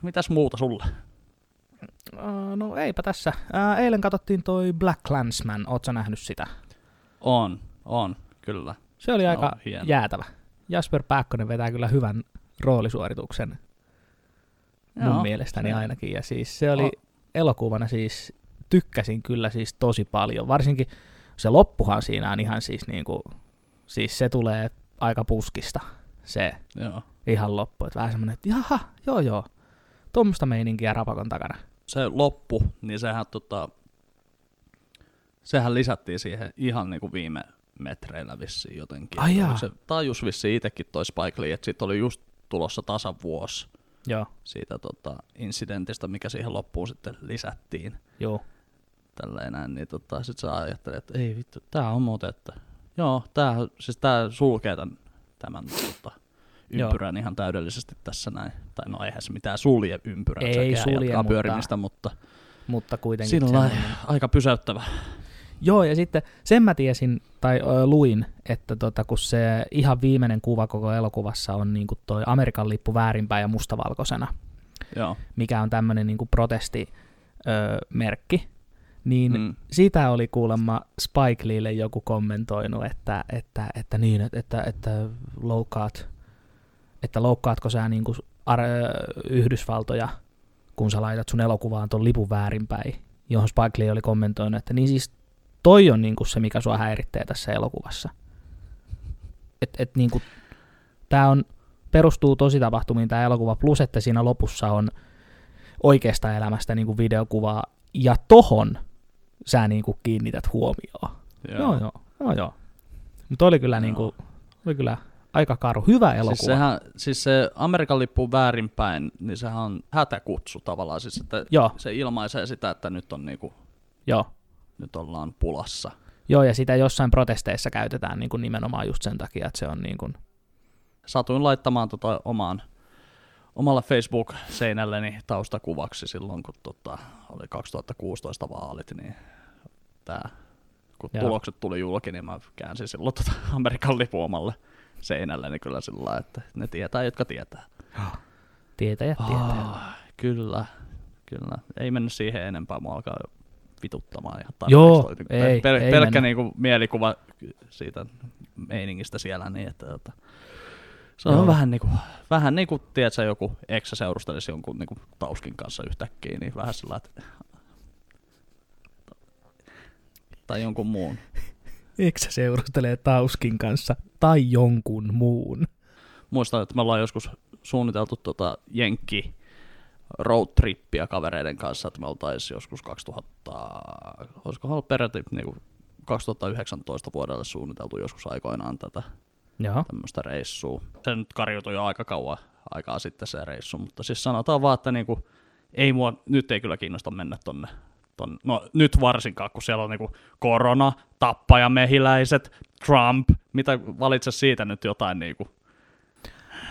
Mitäs muuta sulle? Uh, no eipä tässä. Uh, eilen katsottiin toi Black Clansman. Ootko nähnyt sitä? On, on, kyllä. Se oli aika hieno. jäätävä. Jasper Pääkkönen vetää kyllä hyvän roolisuorituksen mun Joo, mielestäni se- ainakin. Ja siis se oli O- elokuvana siis, tykkäsin kyllä siis tosi paljon. Varsinkin se loppuhan siinä on ihan siis niinku, siis se tulee aika puskista se Joo. ihan loppu. Että vähän semmonen, että jaha, joo joo, tuommoista meininkiä rapakon takana. Se loppu, niin sehän, tota, sehän lisättiin siihen ihan niinku viime metreillä vissiin jotenkin. Ai jaa. Se tajus vissiin itsekin toi Spike Lee, että siitä oli just tulossa tasan vuosi Joo, siitä tota, incidentistä, mikä siihen loppuun sitten lisättiin. joo. Tälleen näin, niin tota, sit sä ajattelet, että ei vittu, tää on muuten, että joo, tää, siis tää sulkee tämän, tämän tota, Joo. ympyrän ihan täydellisesti tässä näin. Tai no eihän se mitään sulje ympyrää, Ei sekin sulje, jatkaa mutta- pyörimistä, mutta Mutta kuitenkin sillä semmoinen- aika pysäyttävä. Joo, ja sitten sen mä tiesin, tai ö, luin, että tota, kun se ihan viimeinen kuva koko elokuvassa on niin toi Amerikan lippu väärinpäin ja mustavalkoisena, Joo. mikä on tämmöinen niin protestimerkki, niin. Mm. sitä oli kuulemma Spike Leelle joku kommentoinut, että, että, että niin, että, että, että loukkaat, että loukkaatko sä niin kuin ar- Yhdysvaltoja, kun sä laitat sun elokuvaan ton lipun väärinpäin, johon Spike Lee oli kommentoinut, että niin siis toi on niin kuin se, mikä sua häiritsee tässä elokuvassa. Et, et niin kuin, tää on, perustuu tositapahtumiin tämä elokuva, plus että siinä lopussa on oikeasta elämästä niin kuin videokuvaa, ja tohon sä niin kuin kiinnität huomioon. Joo, joo, joo. joo, joo. Mutta oli kyllä, Joo. niin kuin, oli kyllä aika karu. Hyvä elokuva. Siis, sehän, siis se Amerikan lippu väärinpäin, niin sehän on hätäkutsu tavallaan. Siis, että Joo, se ilmaisee sitä, että nyt, on niinku, joo. nyt ollaan pulassa. Joo, ja sitä jossain protesteissa käytetään niin kuin nimenomaan just sen takia, että se on niin kuin, Satuin laittamaan tota omaan, omalla Facebook-seinälleni taustakuvaksi silloin, kun tota, oli 2016 vaalit, niin tää, kun Joo. tulokset tuli julki, niin mä käänsin silloin tota Amerikan lipun omalle seinälleni kyllä sillä että ne tietää, jotka tietää. tietäjät tietää. Ah, kyllä, kyllä. Ei mennyt siihen enempää, mua alkaa jo vituttamaan ihan Joo, tarpeeksi. ei, pel- ei pelkkä mennä. niinku mielikuva siitä meiningistä siellä, niin että tota, Se on Joo. vähän niinku, vähän niinku, tiedätkö, joku eksä seurustelisi jonkun niinku tauskin kanssa yhtäkkiä, niin vähän sillä että... Tai jonkun muun. Eikö se seurustelee Tauskin kanssa tai jonkun muun? Muistan, että me ollaan joskus suunniteltu tota Jenkki roadtrippiä kavereiden kanssa, että me oltaisiin joskus 2000, olisiko ollut peräti niinku 2019 vuodelle suunniteltu joskus aikoinaan tätä Joo. tämmöistä reissua. Se nyt karjutui jo aika kauan aikaa sitten se reissu, mutta siis sanotaan vaan, että niinku, ei mua, nyt ei kyllä kiinnosta mennä tonne, tonne. No nyt varsinkaan, kun siellä on niinku korona, tappajamehiläiset, Trump, mitä valitse siitä nyt jotain niinku.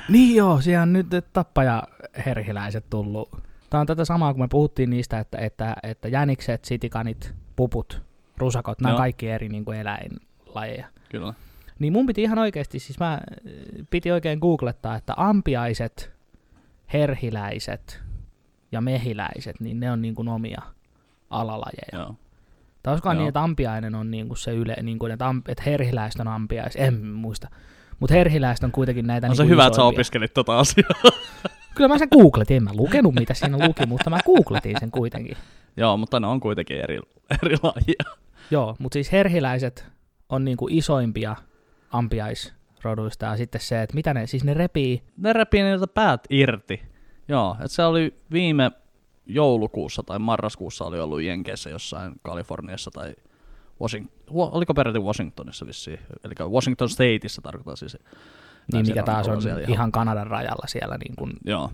Niin joo, siellä on nyt tappaja herhiläiset tullut. Tämä on tätä samaa, kun me puhuttiin niistä, että, että, että jänikset, sitikanit, puput, rusakot, nämä kaikki eri niin kuin eläinlajeja. Kyllä. Niin mun piti ihan oikeasti, siis mä äh, piti oikein googlettaa, että ampiaiset, herhiläiset ja mehiläiset, niin ne on niin kuin omia alalajeja. Joo. Tai olisikohan niin, että ampiainen on niin kuin se yle, niin kuin, että, amp, että herhiläiset on ampiais, en muista. Mutta herhiläiset on kuitenkin näitä On niin se kuin hyvä, että sä isoimpia. opiskelit tota asiaa. Kyllä mä sen googletin, en mä lukenut mitä siinä luki, mutta mä googletin sen kuitenkin. Joo, mutta ne on kuitenkin eri, eri lajia. Joo, mutta siis herhiläiset on niinku isoimpia ampiaisroduista ja sitten se, että mitä ne, siis ne repii, Ne repii niiltä päät irti. Joo, että se oli viime joulukuussa tai marraskuussa oli ollut Jenkeissä jossain Kaliforniassa tai Washington, oliko peräti Washingtonissa vissiin, eli Washington Stateissa tarkoittaa siis. niin mikä taas on siellä ihan Kanadan rajalla siellä niin kuin, Joo.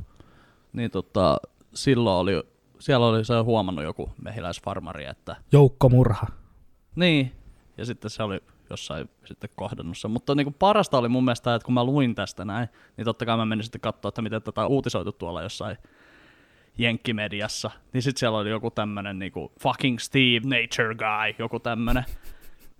Niin tota, silloin oli, siellä oli se huomannut joku mehiläisfarmari, että joukkomurha. niin, ja sitten se oli jossain sitten kohdannut sen. Mutta niin kuin parasta oli mun mielestä, että kun mä luin tästä näin, niin totta kai mä menin sitten katsoa, että miten tätä on uutisoitu tuolla jossain jenkkimediassa. Niin sitten siellä oli joku tämmönen niinku fucking Steve Nature Guy, joku tämmönen.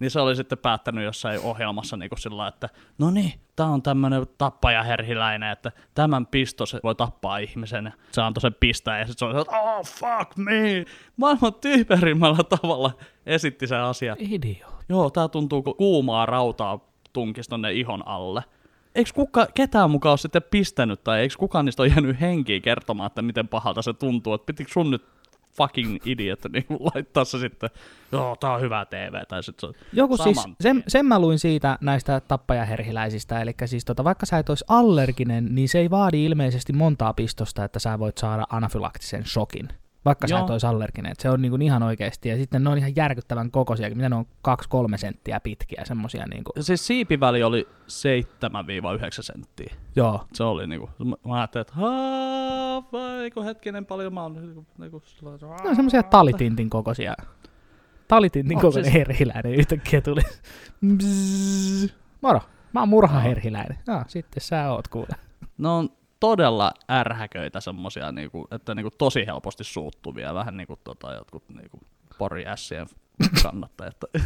Niin se oli sitten päättänyt jossain ohjelmassa niinku sillä että no niin, tää on tämmönen tappajaherhiläinen, että tämän pisto se voi tappaa ihmisen. Ja se antoi sen pistää ja sitten se oli, että oh fuck me, maailman typerimmällä tavalla esitti sen asian. Idiot. Joo, tää tuntuu kuumaa rautaa tunkis tonne ihon alle. Eikö kuka, ketään mukaan ole sitten pistänyt, tai eikö kukaan niistä ole jäänyt henkiin kertomaan, että miten pahalta se tuntuu, että pitikö sun nyt fucking idiot niin laittaa se sitten, joo, tää on hyvä TV, tai sitten se on Joku saman siis, sen, sen mä luin siitä näistä tappajaherhiläisistä, eli siis tota, vaikka sä et olisi allerginen, niin se ei vaadi ilmeisesti montaa pistosta, että sä voit saada anafylaktisen shokin. Vaikka sä Joo. et olisi allerginen, että se on niinku ihan oikeasti, ja sitten ne on ihan järkyttävän kokoisia, mitä ne on 2-3 senttiä pitkiä, semmosia niinku, Siis siipiväli oli 7-9 senttiä. joo, Se oli niinku, mä- ajattelin, että haa, vai kun hetkinen paljon mä oon niinku, niinku on semmosia talitintin kokoisia. Talitintin No, kokoinen siis- herhiläinen yhtäkkiä tuli. Bzzz. Moro, mä oon murhaherhiläinen. No, sitten sä oot kuule. ne on todella ärhäköitä semmosia, niinku, että niinku tosi helposti suuttuvia, vähän niinku tota, jotkut niinku poriässien kannattajat.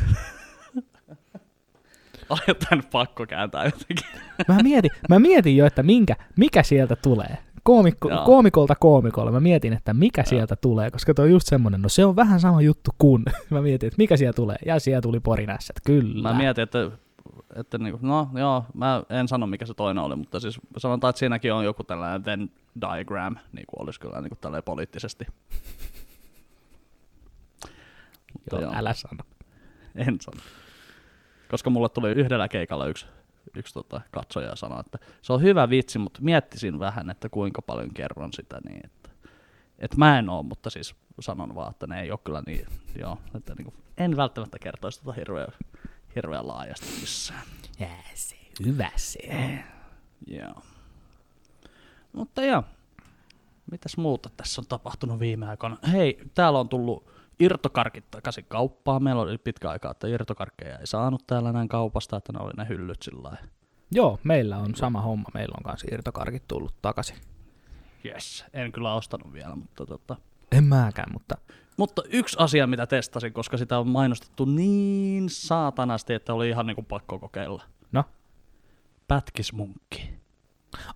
Oli jotain pakko kääntää jotenkin. Mä mietin, mä mietin jo, että minkä, mikä sieltä tulee. Koomikko, Joo. koomikolta koomikolle. Mä mietin, että mikä sieltä tulee, koska toi on just semmonen, no se on vähän sama juttu kuin. Mä mietin, että mikä siellä tulee. Ja siellä tuli porinässät, kyllä. Mä mietin, että, että niinku, no joo, mä en sano mikä se toinen oli, mutta siis sanotaan, että siinäkin on joku tällainen Venn diagram, niin kuin olisi kyllä niin kuin poliittisesti. Mutta joo, joo, älä sano. en sano. Koska mulle tuli yhdellä keikalla yksi, yksi tota, katsoja ja sanoi, että se on hyvä vitsi, mutta miettisin vähän, että kuinka paljon kerron sitä niin, että, että mä en oo, mutta siis sanon vaan, että ne ei ole kyllä niin, joo, että niin kuin, en välttämättä kertoisi tota hirveän, hirveän laajasti missään. Jää se, hyvä se. Joo. Mutta joo, mitäs muuta tässä on tapahtunut viime aikoina? Hei, täällä on tullut irtokarkit takaisin kauppaan. Meillä oli pitkä aika, että irtokarkkeja ei saanut täällä näin kaupasta, että ne oli ne hyllyt sillä. Joo, meillä on sama homma. Meillä on kanssa irtokarkit tullut takaisin. Yes, en kyllä ostanut vielä, mutta tota. En mäkään, mutta Mutta yksi asia, mitä testasin, koska sitä on mainostettu niin saatanasti, että oli ihan niinku pakko kokeilla. no. Pätkismunkki.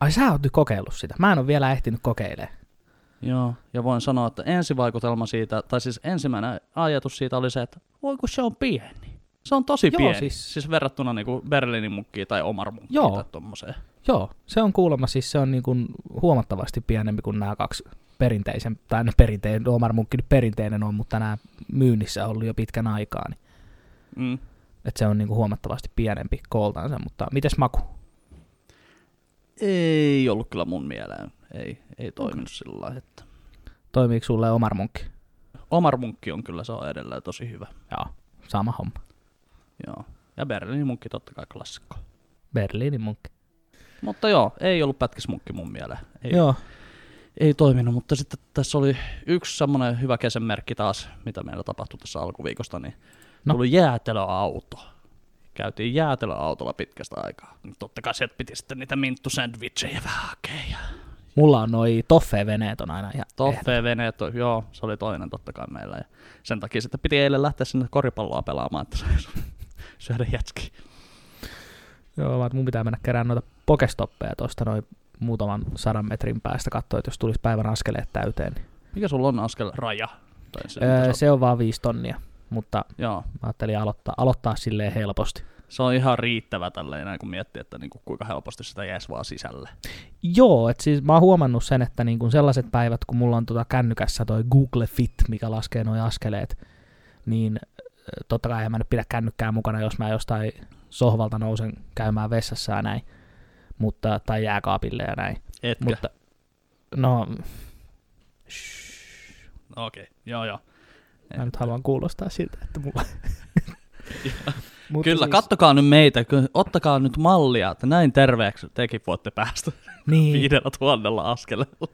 Ai sä oot nyt kokeillut sitä. Mä en ole vielä ehtinyt kokeilemaan. Joo, ja voin sanoa, että ensivaikutelma siitä, tai siis ensimmäinen ajatus siitä oli se, että voi kun se on pieni. Se on tosi Joo, pieni, siis- siis, verrattuna niinku Berliinin munkkiin tai Omar munkkiin Joo. tai tommoseen. Joo, se on kuulemma siis se on niin kuin huomattavasti pienempi kuin nämä kaksi perinteisen, tai ne perinteinen, Omar Munkki nyt perinteinen on, mutta nämä myynnissä on ollut jo pitkän aikaa, niin Mm. että se on niin kuin huomattavasti pienempi kooltansa, mutta mites maku? Ei ollut kyllä mun mieleen. Ei, ei toiminut sillä lailla, että... Toimiiko sulle Omar Munkki? Omar munkki on kyllä, se on edelleen tosi hyvä. Joo, sama homma. Joo. Ja Berliinin munkki totta kai klassikko. Berliinin Munkki. Mutta joo, ei ollut pätkismunkki mun mieleen. Ei, Joo, ei toiminut, mutta sitten tässä oli yksi semmoinen hyvä kesämerkki taas, mitä meillä tapahtui tässä alkuviikosta, niin No. no. tuli jäätelöauto. Käytiin jäätelöautolla pitkästä aikaa. Niin Totta kai sieltä piti sitten niitä minttu-sandwicheja vähän hakea. ja mulla on noi toffee-veneet on aina ihan Toffee-veneet, on- joo, se oli toinen totta kai meillä. Ja sen takia sitten piti eilen lähteä sinne koripalloa pelaamaan, että saisi syödä jätski. Joo, vaan mun pitää mennä kerään noita pokestoppeja tuosta noin muutaman sadan metrin päästä katsoa, että jos tulisi päivän askeleet täyteen. Niin. Mikä sulla on askel raja? Tai se, Öö, se on vaan viisi tonnia, mutta Joo, mä ajattelin aloittaa, aloittaa silleen helposti. se on ihan riittävä tälleen, näin kun miettii, että niinku, kuinka helposti sitä jäisi vaan sisälle. Joo, että siis mä oon huomannut sen, että niin kun sellaiset päivät, kun mulla on tota kännykässä toi Google Fit, mikä laskee nuo askeleet, niin totta kai en mä nyt pidä kännykkää mukana, jos mä jostain sohvalta nousen käymään vessassa ja näin, mutta, tai jääkaapille ja näin. Etkä? Mutta, no, Okei, okay. joo joo. mä nyt haluan kuulostaa siltä, että mulla... Mutta Kyllä, siis... kattokaa nyt meitä, ottakaa nyt mallia, että näin terveeksi tekin voitte päästä niin, viidellä tuhannella askeleella.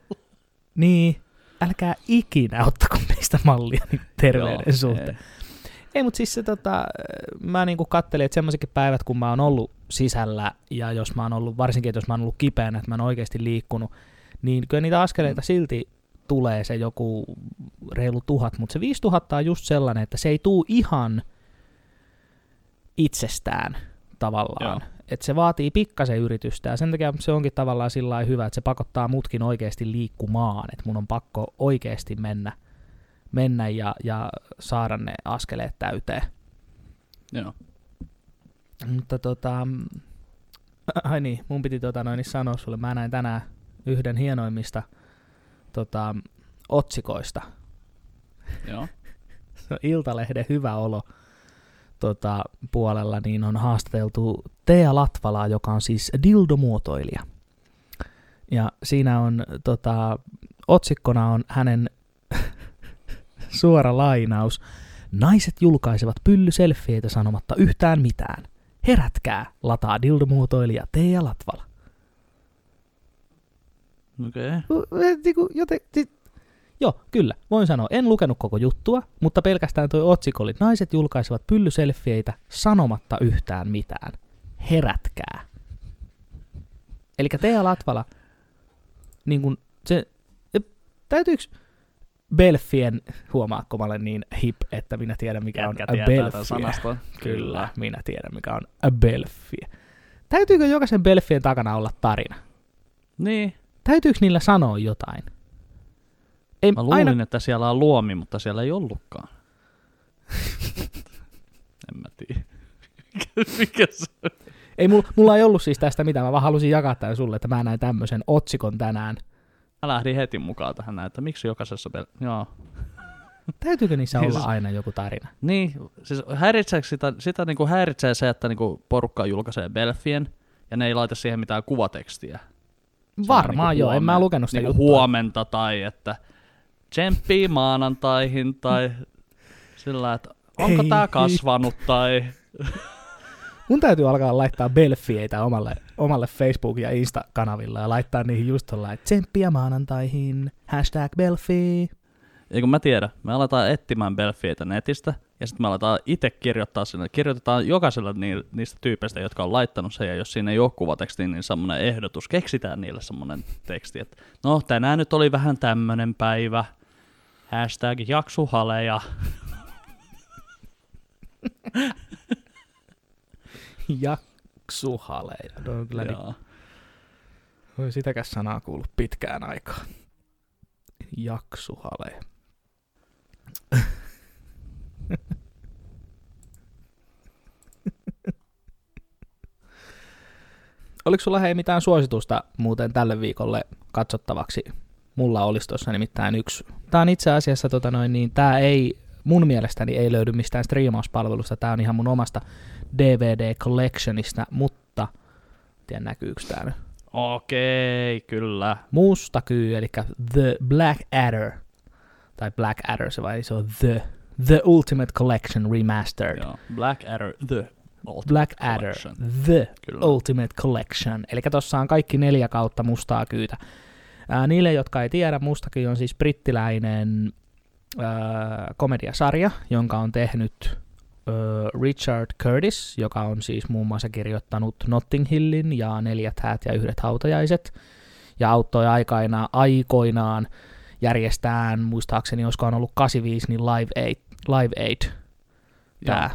niin, älkää ikinä ottako meistä mallia niin terveyden Joo, suhteen. Ei, mutta siis se tota, mä niinku kattelin, että semmoisetkin päivät, kun mä oon ollut sisällä, ja jos mä oon ollut, varsinkin, että jos mä oon ollut kipeänä, että mä oon oikeasti liikkunut, niin kyllä niitä askeleita Mm. silti tulee se joku reilu tuhat, mutta se 5000 on just sellainen, että se ei tuu ihan itsestään tavallaan. Joo. Että se vaatii pikkasen yritystä, ja sen takia se onkin tavallaan sillä hyvä, että se pakottaa mutkin oikeasti liikkumaan, että mun on pakko oikeasti mennä, mennä ja, ja saada ne askeleet täyteen. Joo. Mutta tota, ai niin, mun piti tota noin sanoa sulle, mä näin tänään yhden hienoimmista tota, otsikoista. Joo. Se on Iltalehden hyvä olo tota, puolella, niin on haastateltu Tea Latvalaa, joka on siis dildomuotoilija. Ja siinä on tota, otsikkona on hänen suora lainaus. Naiset julkaisevat pyllyselfieitä sanomatta yhtään mitään. Herätkää, lataa dildomuotoilija Tea Latvala. Okei. Okay. Niinku, joten, si- Joo, kyllä, voin sanoa. En lukenut koko juttua, mutta pelkästään tuo otsikko oli, naiset julkaisevat pyllyselfieitä sanomatta yhtään mitään. Herätkää. Eli Tea Latvala, niin kun se, e, täytyykö Belfien, huomaatko mä olen niin hip, että minä tiedän mikä on Jätkä tämän Belfie. Kyllä, minä tiedän mikä on a Belfie. Täytyykö jokaisen Belfien takana olla tarina? Niin. Täytyykö niillä sanoa jotain? Ei, Mä luulin, että siellä on luomi, mutta siellä ei ollutkaan. en mä tiedä. Mikä se on? ei mulla, mulla ei ollut siis tästä mitään, mä vaan halusin jakaa tämän sulle, että mä näin tämmöisen otsikon tänään. Mä lähdin heti mukaan tähän näin, että miksi jokaisessa... Bel- Joo. Täytyykö niissä Niin olla se- aina joku tarina? Niin, siis häiritseekö sitä, sitä niinku häiritsee se, että niinku porukka julkaisee Belfien, ja ne ei laita siihen mitään kuvatekstiä. Se Varmaan niinku joo, en mä huomen- lukenut sitä niinku juttua. huomenta tai että tsemppii maanantaihin tai sillä, että onko Ei tää hitto. kasvanut tai... Mun täytyy alkaa laittaa belfieitä omalle, omalle Facebook- ja Insta-kanavilla ja laittaa niihin just tuolla, että tsemppiä maanantaihin, hashtag belfie. Ei kun mä tiedän, me aletaan etsimään Belfieitä netistä, ja sitten me aletaan itse kirjoittaa sinne. Kirjoitetaan jokaisella ni- niistä tyypeistä, jotka on laittanut sen, ja jos siinä ei ole kuvateksti, niin semmoinen ehdotus. Keksitään niille semmoinen teksti, että no tänään nyt oli vähän tämmönen päivä, hashtag jaksuhaleja. Jaksuhaleja. No, on kyllä niin, sitäkäs sanaa kuullut pitkään aikaan. Jaksuhaleja. Oliko sulla hei mitään suositusta muuten tälle viikolle katsottavaksi? Mulla olisi tuossa nimittäin yksi. Tämä on itse asiassa, tota noin, niin tämä ei mun mielestäni ei löydy mistään striimauspalvelusta, tämä on ihan mun omasta DVD Collectionista, mutta tiedän näkyykö tämä nyt. Okei, kyllä. Musta kyy, eli The Black Adder, tai Black Adder se vai se on The, The Ultimate Collection Remastered. Joo. Black Adder, The Ultimate Black Adder, Collection. The Kyllä. Ultimate Collection. Eli tuossa on kaikki neljä kautta mustaa kyytä. Ää, niille, jotka ei tiedä, Mustakyy on siis brittiläinen komediasarja, jonka on tehnyt Richard Curtis, joka on siis muun muassa kirjoittanut Notting Hillin ja Neljät häät ja yhdet hautajaiset, ja auttoi aikaina, aikoinaan järjestään, muistaakseni olisiko on ollut 85, niin Live Aid, Live Aid tää,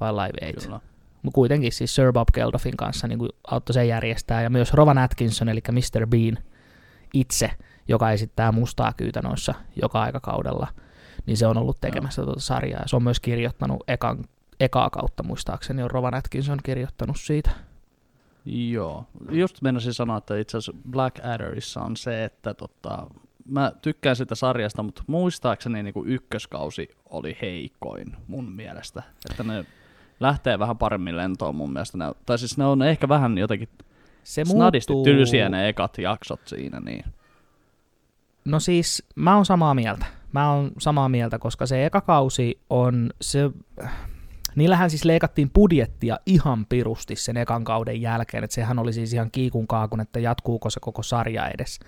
vai Live Aid? Kyllä. Mutta kuitenkin siis Sir Bob Geldofin kanssa niin kuin auttoi sen järjestää, ja myös Rowan Atkinson, eli Mr. Bean itse, joka esittää mustaa kyytä noissa joka aikakaudella, niin se on ollut tekemässä tuota sarjaa, ja se on myös kirjoittanut ekan, ekaa kautta, muistaakseni on Rowan Atkinson kirjoittanut siitä. Joo. Just meinasin sanoa, että itse asiassa Black Adderissa on se, että tota, mä tykkään sitä sarjasta, mutta muistaakseni niin kuin ykköskausi oli heikoin mun mielestä. Että ne lähtee vähän paremmin lentoon mun mielestä. Ne, tai siis ne on ehkä vähän jotenkin Se snadisti muuttuu... tylsiä ne ekat jaksot siinä. Niin. No siis, mä oon samaa mieltä. Mä oon samaa mieltä, koska se eka kausi on se... Niillähän siis leikattiin budjettia ihan pirusti sen ekan kauden jälkeen, että sehän oli siis ihan kiikun kaakun, että jatkuuko se koko sarja edes.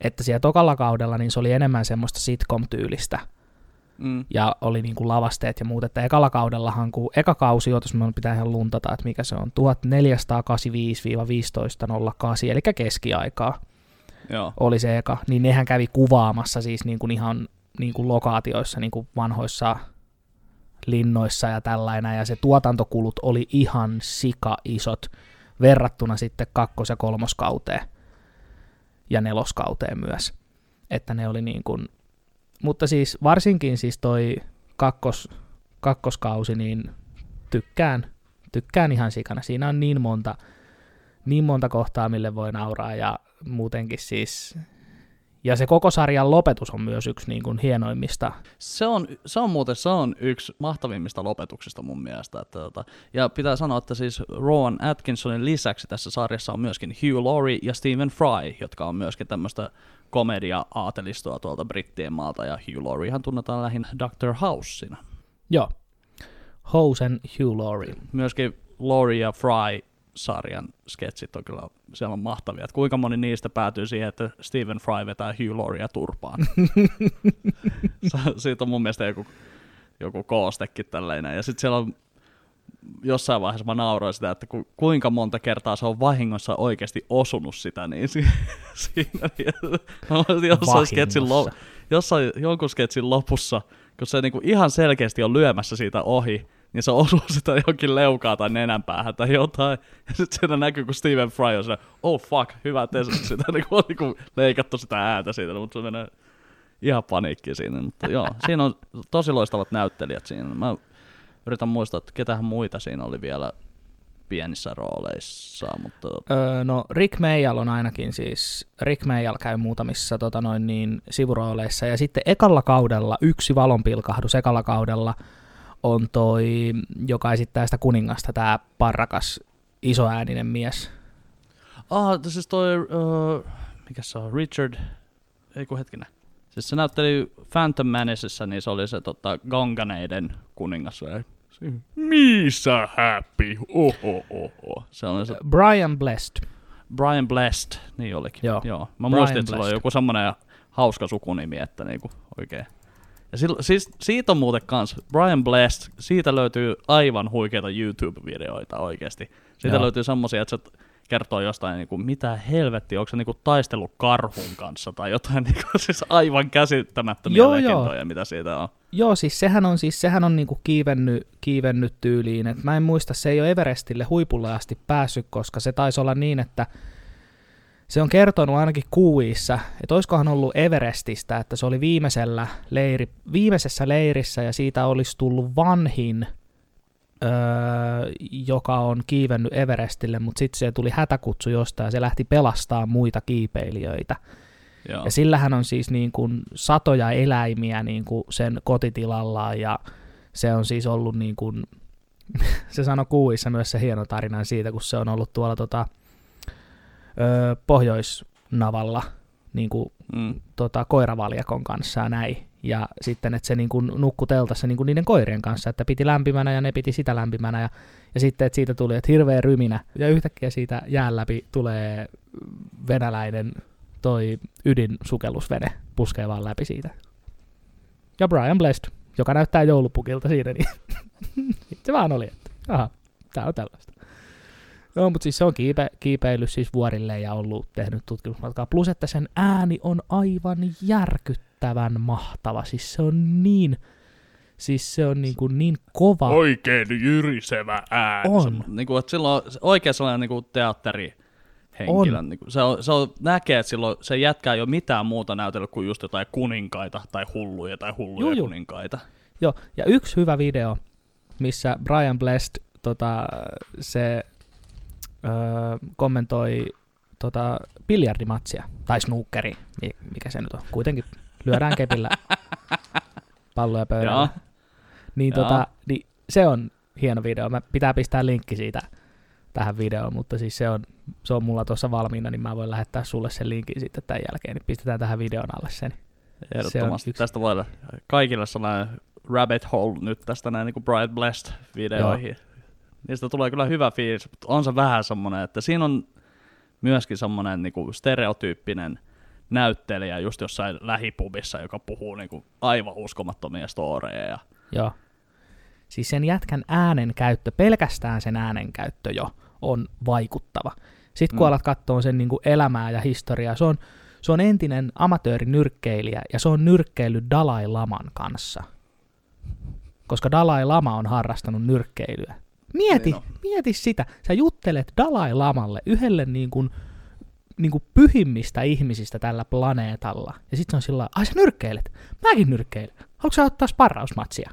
Että siellä tokalla kaudella niin se oli enemmän semmoista sitcom-tyylistä, Mm. ja oli niin kuin lavasteet ja muut, että ekalla kaudellahan, kun eka kausi, jos me pitää ihan luntata, että mikä se on, 1485-1508, eli keskiaikaa Joo. oli se eka, niin nehän kävi kuvaamassa siis niin kuin ihan niin kuin lokaatioissa, niin kuin vanhoissa linnoissa ja tällainen, ja se tuotantokulut oli ihan sika isot verrattuna sitten kakkos- ja kolmoskauteen ja neloskauteen myös. Että ne oli niin kuin, mutta siis varsinkin siis toi kakkos, kakkoskausi, niin tykkään, tykkään ihan sikana. Siinä on niin monta, niin monta kohtaa, mille voi nauraa ja muutenkin siis ja se koko sarjan lopetus on myös yksi niin kuin hienoimmista. Se on, se on muuten se on yksi mahtavimmista lopetuksista mun mielestä. Että, tota, ja pitää sanoa, että siis Rowan Atkinsonin lisäksi tässä sarjassa on myöskin Hugh Laurie ja Stephen Fry, jotka on myöskin tämmöistä komedia-aatelistoa tuolta Brittien maalta. Ja Hugh Lauriehan tunnetaan lähinnä Dr. Houseina. Joo. Hosen Hugh Laurie. Myöskin Laurie ja Fry sarjan sketsit on kyllä siellä on mahtavia. Että kuinka moni niistä päätyy siihen, että Stephen Fry vetää Hugh Lauriea turpaan. Siitä on mun mielestä joku, joku koostekin tällainen. Ja sitten siellä on jossain vaiheessa mä nauroin sitä, että ku, kuinka monta kertaa se on vahingossa oikeasti osunut sitä, niin si- siinä jossain, sketsin lo, jossain jonkun sketsin lopussa, kun se niinku ihan selkeästi on lyömässä siitä ohi, niin se osuu sitä johonkin leukaa tai nenänpäähän tai jotain. Ja sitten siinä näkyy, kun Stephen Fry on se, oh fuck, hyvä, että sitä niinku on niinku leikattu sitä ääntä siitä, mutta se menee ihan paniikki siinä. Mutta joo, siinä on tosi loistavat näyttelijät siinä. Mä yritän muistaa, että ketähän muita siinä oli vielä pienissä rooleissa, mutta... Öö, no Rick Mayall on ainakin siis, Rick Mayall käy muutamissa tota noin niin, sivurooleissa, ja sitten ekalla kaudella, yksi valonpilkahdus ekalla kaudella, on toi, joka esittää sitä kuningasta, tämä parrakas isoääninen mies. Ah, siis toi, uh, mikä se on, Richard, ei kun hetkinen. Siis se näytteli Phantom Menacessa, niin se oli se tota, Gonganeiden kuningas. Se, Missä happy, oho, oho. Se on se Brian Blessed. Brian Blessed, niin olikin. Joo. Joo. Mä Brian muistin, että sillä on Blessed. joku semmonen hauska sukunimi, että niinku oikein. Ja sil, siis siitä on muuten kans, Brian Blessed, siitä löytyy aivan huikeita YouTube-videoita oikeesti. Siitä Joo. löytyy semmosia, että se kertoo jostain, niinku, mitä helvetti, onko se niinku taistellut karhun kanssa tai jotain niinku, siis aivan käsittämättömiä Joo, legendoja, mitä siitä on. Joo, siis sehän on, siis sehän on niinku kiivennyt, kiivennyt tyyliin. Et mä en muista, se ei ole Everestille huipulle asti päässyt, koska se taisi olla niin, että se on kertonut ainakin kuuissa, että olisikohan ollut Everestistä, että se oli viimeisellä leiri, viimeisessä leirissä ja siitä olisi tullut vanhin öö, joka on kiivennyt Everestille, mutta sitten se tuli hätäkutsu jostain ja se lähti pelastaa muita kiipeilijöitä. Joo. Ja sillähän on siis niin kuin satoja eläimiä niin kuin sen kotitilallaan ja se on siis ollut niin kuin, se sanoi kuuissa myös se hieno tarina siitä, kun se on ollut tuolla tota, ö, Pohjoisnavalla niin kuin, Mm. tota, koiravaljakon kanssa ja näin. Ja sitten, että se niin kuin nukkui teltassa niin kuin niiden koirien kanssa, että piti lämpimänä ja ne piti sitä lämpimänä. Ja, ja sitten, että siitä tuli, että hirveä ryminä. Ja yhtäkkiä siitä jään läpi tulee venäläinen toi ydinsukellusvene puskee vaan läpi siitä. Ja Brian Blessed, joka näyttää joulupukilta siinä, niin se vaan oli, että aha, tää on tällaista. Joo, mutta siis se on kiipe, kiipeillyt siis vuorille ja ollut tehnyt tutkimusmatkaa. Plus, että sen ääni on aivan järkyttävän mahtava. Siis se on niin, siis se on niin, kuin niin kova. Oikein jyrisevä ääni. On. Semmo- Niinku, että silloin on oikein sellainen niinku teatteri henkilö. On. Niinku, se, on, se on, näkee, että silloin se jätkää jo mitään muuta näytellyt kuin just jotain kuninkaita tai hulluja tai hulluja juu. kuninkaita. Joo, ja yksi hyvä video, missä Brian Blessed tota, se öö, kommentoi tota, biljardimatsia, tai snookeri, mi- mikä se nyt on. Kuitenkin lyödään kepillä palloja pöydällä. Joo. Niin, Joo. tota, niin se on hieno video. Mä pitää pistää linkki siitä tähän videoon, mutta siis se on, se on mulla tuossa valmiina, niin mä voin lähettää sulle sen linkin sitten tämän jälkeen, niin pistetään tähän videon alle sen. Ehdottomasti. yksi- Tästä voi olla kaikille sellainen rabbit hole nyt tästä näin niin kuin Bright Blessed videoihin. Niistä tulee kyllä hyvä fiilis, mutta on se vähän semmoinen, että siinä on myöskin semmoinen niin kuin stereotyyppinen näyttelijä just jossain lähipubissa, joka puhuu niin kuin aivan uskomattomia storeja. Ja Joo. Siis sen jätkän äänen käyttö, pelkästään sen äänen käyttö jo on vaikuttava. Sitten kun Mm. alat katsoa sen niin kuin elämää ja historiaa, se on, se on entinen amatöörinyrkkeilijä ja se on nyrkkeillyt Dalai Laman kanssa. Koska Dalai Lama on harrastanut nyrkkeilyä. Mieti, Niin on. mieti sitä. Sä juttelet Dalai Lamalle, yhdelle niin kuin, niin kuin pyhimmistä ihmisistä tällä planeetalla. Ja sitten se on sillä ai sä nyrkkeilet. Mäkin nyrkkeilen. Haluatko sä ottaa sparrausmatsia?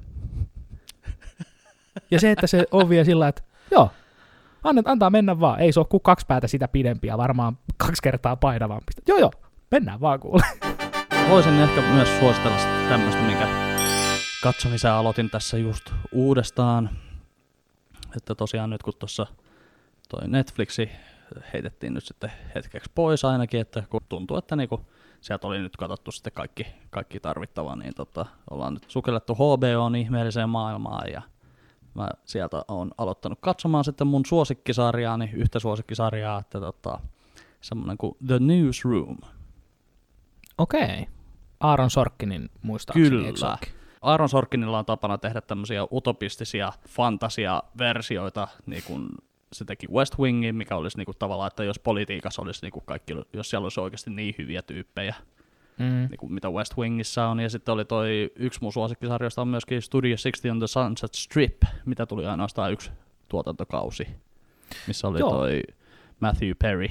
Ja se, että se on vielä sillä että joo, annet, antaa mennä vaan. Ei se ole kuin kaksi päätä sitä pidempiä, varmaan kaksi kertaa painavampi. Joo joo, mennään vaan kuule. voisin ehkä myös suositella tämmöistä, minkä katsomisen aloitin tässä just uudestaan. Että tosiaan nyt kun tuossa toi Netflixi heitettiin nyt sitten hetkeksi pois ainakin, että kun tuntuu, että niinku sieltä oli nyt katsottu sitten kaikki, kaikki tarvittava, niin tota, ollaan nyt sukellettu HBOn ihmeelliseen maailmaan ja mä sieltä on aloittanut katsomaan sitten mun suosikkisarjaani, yhtä suosikkisarjaa, että tota, semmoinen kuin The Newsroom. Okei. Aaron Sorkkinin muistaakseni, Kyllä. eikö olekin? Aaron Sorkinilla on tapana tehdä tämmöisiä utopistisia fantasiaversioita, niin kuin se teki West Wingin, mikä olisi niin kuin tavallaan, että jos politiikassa olisi niin kuin kaikki, jos siellä olisi oikeasti niin hyviä tyyppejä, Mm. niin kuin mitä West Wingissä on. Ja sitten oli toi yksi mun suosikkisarjoista on myöskin Studio 60 on the Sunset Strip, mitä tuli ainoastaan yksi tuotantokausi, missä oli Joo. toi Matthew Perry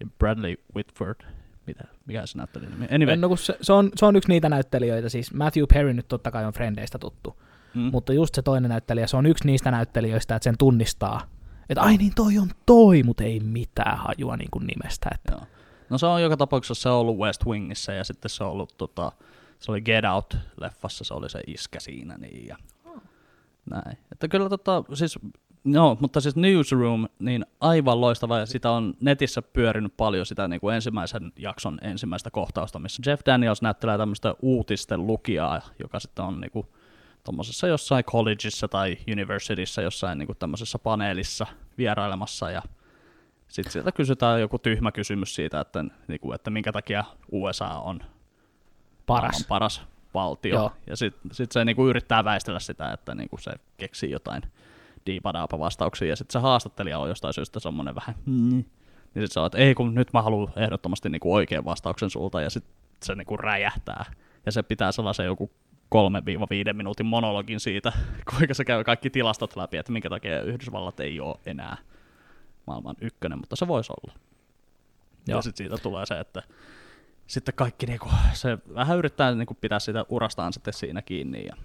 ja Bradley Whitford. Mitä, mikä se näytteli nimi? Anyway, No, kun se, se, on, se on yksi niitä näyttelijöitä, siis Matthew Perry nyt totta kai on Frendeistä tuttu, mm, mutta just se toinen näyttelijä, se on yksi niistä näyttelijöistä, että sen tunnistaa, että ai niin toi on toi, mutta ei mitään hajua niin kuin nimestä. Että. Joo. No se on joka tapauksessa se on ollut West Wingissä ja sitten se on ollut tota, se oli Get Out-leffassa, se oli se iskä siinä niin ja näin. Että kyllä tota, siis, no, mutta siis Newsroom, niin aivan loistava ja sitä on netissä pyörinyt paljon sitä niin kuin ensimmäisen jakson ensimmäistä kohtausta, missä Jeff Daniels näyttelee tämmöistä uutisten lukijaa, joka sitten on niin kuin tuommoisessa jossain collegeissa tai universityssä jossain niin kuin tämmöisessä paneelissa vierailemassa ja sitten sieltä kysytään joku tyhmä kysymys siitä, että, niin kuin, että minkä takia USA on Paras. paras valtio. Joo. Ja sitten sit se niinku yrittää väistellä sitä, että niinku se keksii jotain diipadaapa vastauksia. Ja sitten se haastattelija on jostain syystä semmoinen vähän, mm. niin sitten on, että ei kun nyt mä haluan ehdottomasti niinku oikean vastauksen sulta. Ja sitten se niinku räjähtää. Ja se pitää sellaisen joku 3-5 minuutin monologin siitä, kuinka se käy kaikki tilastot läpi, että minkä takia Yhdysvallat ei ole enää maailman ykkönen, mutta se voisi olla. Joo. Ja sitten siitä tulee se, että sitten kaikki niinku, se vähän yrittää niinku pitää sitä urastaan sitten siinä kiinni. Ja,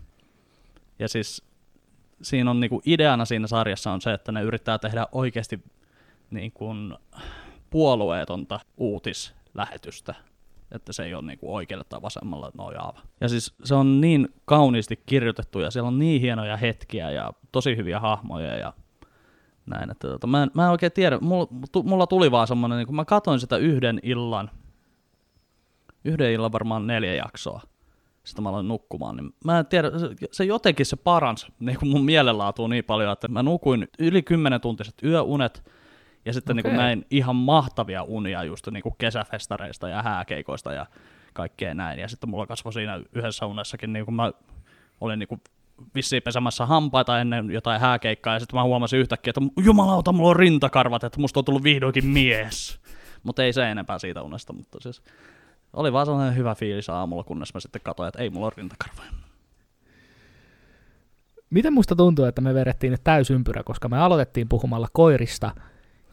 ja siis siinä on niinku ideana siinä sarjassa on se, että ne yrittää tehdä oikeasti niinku puolueetonta uutislähetystä, että se ei ole niinku oikealle tai vasemmalle nojaava. Ja siis se on niin kauniisti kirjoitettu ja siellä on niin hienoja hetkiä ja tosi hyviä hahmoja ja näin. Että tota, mä, en, mä en oikein tiedä, mulla, mulla tuli vaan semmoinen, niin kun mä katsoin sitä yhden illan, yhden illan varmaan neljä jaksoa, sitten mä aloin nukkumaan, niin mä en tiedä, se, jotenkin se paransi niin kuin mun mielenlaatua niin paljon, että mä nukuin yli 10 tuntiset yöunet, ja sitten okay. niin kuin näin ihan mahtavia unia just niin kuin kesäfestareista ja hääkeikoista ja kaikkea näin. Ja sitten mulla kasvoi siinä yhdessä unessakin, niin kuin mä olin niin kuin vissiin pesämässä hampaita ennen jotain hääkeikkaa, ja sitten mä huomasin yhtäkkiä, että jumalauta, mulla on rintakarvat, että musta on tullut vihdoinkin mies. Mutta ei se enempää siitä unesta, mutta siis oli vaan sellainen hyvä fiilis aamulla, kunnes mä sitten katsoin, että ei mulla ole rintakarvoja. Miten musta tuntuu, että me vedettiin nyt täysympyrä, koska me aloitettiin puhumalla koirista,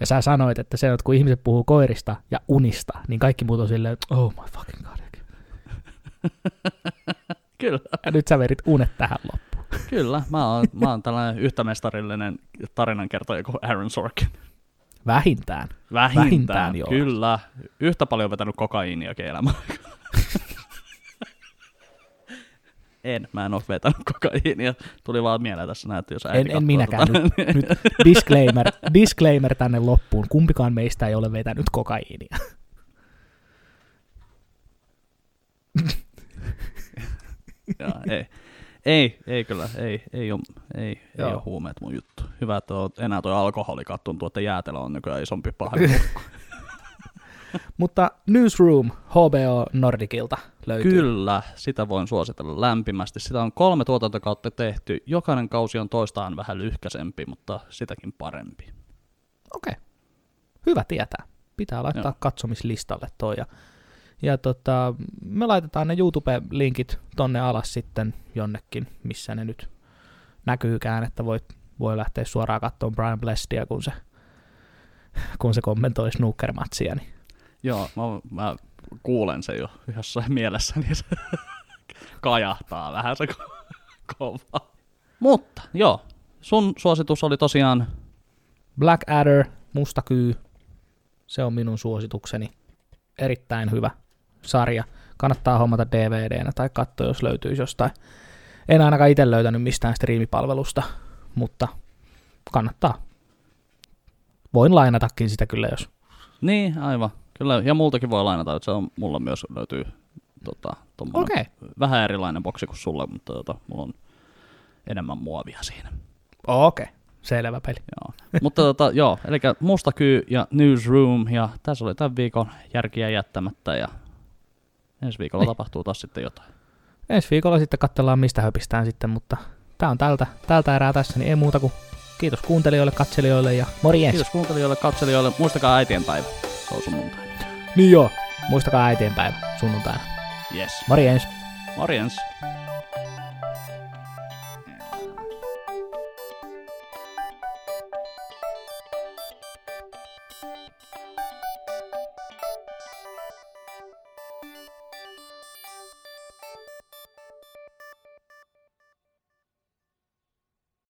ja sä sanoit, että se, että kun ihmiset puhuu koirista ja unista, niin kaikki muut on silleen, oh my fucking god. Kyllä. Ja nyt sä vedit unet tähän loppuun. Kyllä, mä oon, mä oon tällainen yhtämestarillinen tarinankertoja kuin Aaron Sorkin. Vähintään. Vähintään, Vähintään joo. kyllä. Yhtä paljon vetänyt kokaiiniakin elämää. en, mä en ole vetänyt kokaiinia. Tuli vaan mieleen tässä näin, että jos äiti En, en minäkään. Tota, nyt, niin... nyt disclaimer, disclaimer tänne loppuun. Kumpikaan meistä ei ole vetänyt kokaiinia. ja, ei. Ei, ei kyllä, ei, ei ole, ei, ei ole huumeet mun juttu. Hyvä, että on enää tuo alkoholikatto tuntuu, että jäätelö on nykyään isompi paha. Mutta Newsroom HBO Nordicilta löytyy. Kyllä, sitä voin suositella lämpimästi. Sitä on kolme tuotantokautta tehty. Jokainen kausi on toistaan vähän lyhkäsempi, mutta sitäkin parempi. Okei, okay. hyvä tietää. Pitää laittaa Joo. katsomislistalle toi. Ja ja tota, me laitetaan ne YouTube-linkit tonne alas sitten jonnekin, missä ne nyt näkyykään, että voit, voi lähteä suoraan katsomaan Brian Blestia, kun se, kun se kommentoi snooker-matsia. Niin. Joo, mä, mä kuulen sen jo jossain mielessä, niin se kajahtaa vähän se kova. Mutta joo, sun suositus oli tosiaan Blackadder, Mustakyy. Se on minun suositukseni. Erittäin hyvä sarja. Kannattaa hommata DVDnä tai katsoa, jos löytyy jostain. En ainakaan itse löytänyt mistään striimipalvelusta, mutta kannattaa. Voin lainatakin sitä kyllä, jos... Niin, aivan. Kyllä, ja multakin voi lainata, että se on, mulla myös löytyy tota, okay. vähän erilainen boksi kuin sulle, mutta tota, mulla on enemmän muovia siinä. Okei, okay. selvä peli. Joo. mutta tota, joo, eli Mustakyy ja Newsroom, ja tässä oli tämän viikon järkiä jättämättä, ja Ensi viikolla niin. tapahtuu taas sitten jotain. Ensi viikolla sitten katsellaan, mistä höpistään sitten, mutta tämä on tältä, tältä erää tässä, niin ei muuta kuin kiitos kuuntelijoille, katselijoille ja morjens. Kiitos kuuntelijoille, katselijoille. Muistakaa äitienpäivä. Se on sunnuntai. Niin joo, muistakaa äitienpäivä sunnuntaina. Yes. Morjens. Morjens.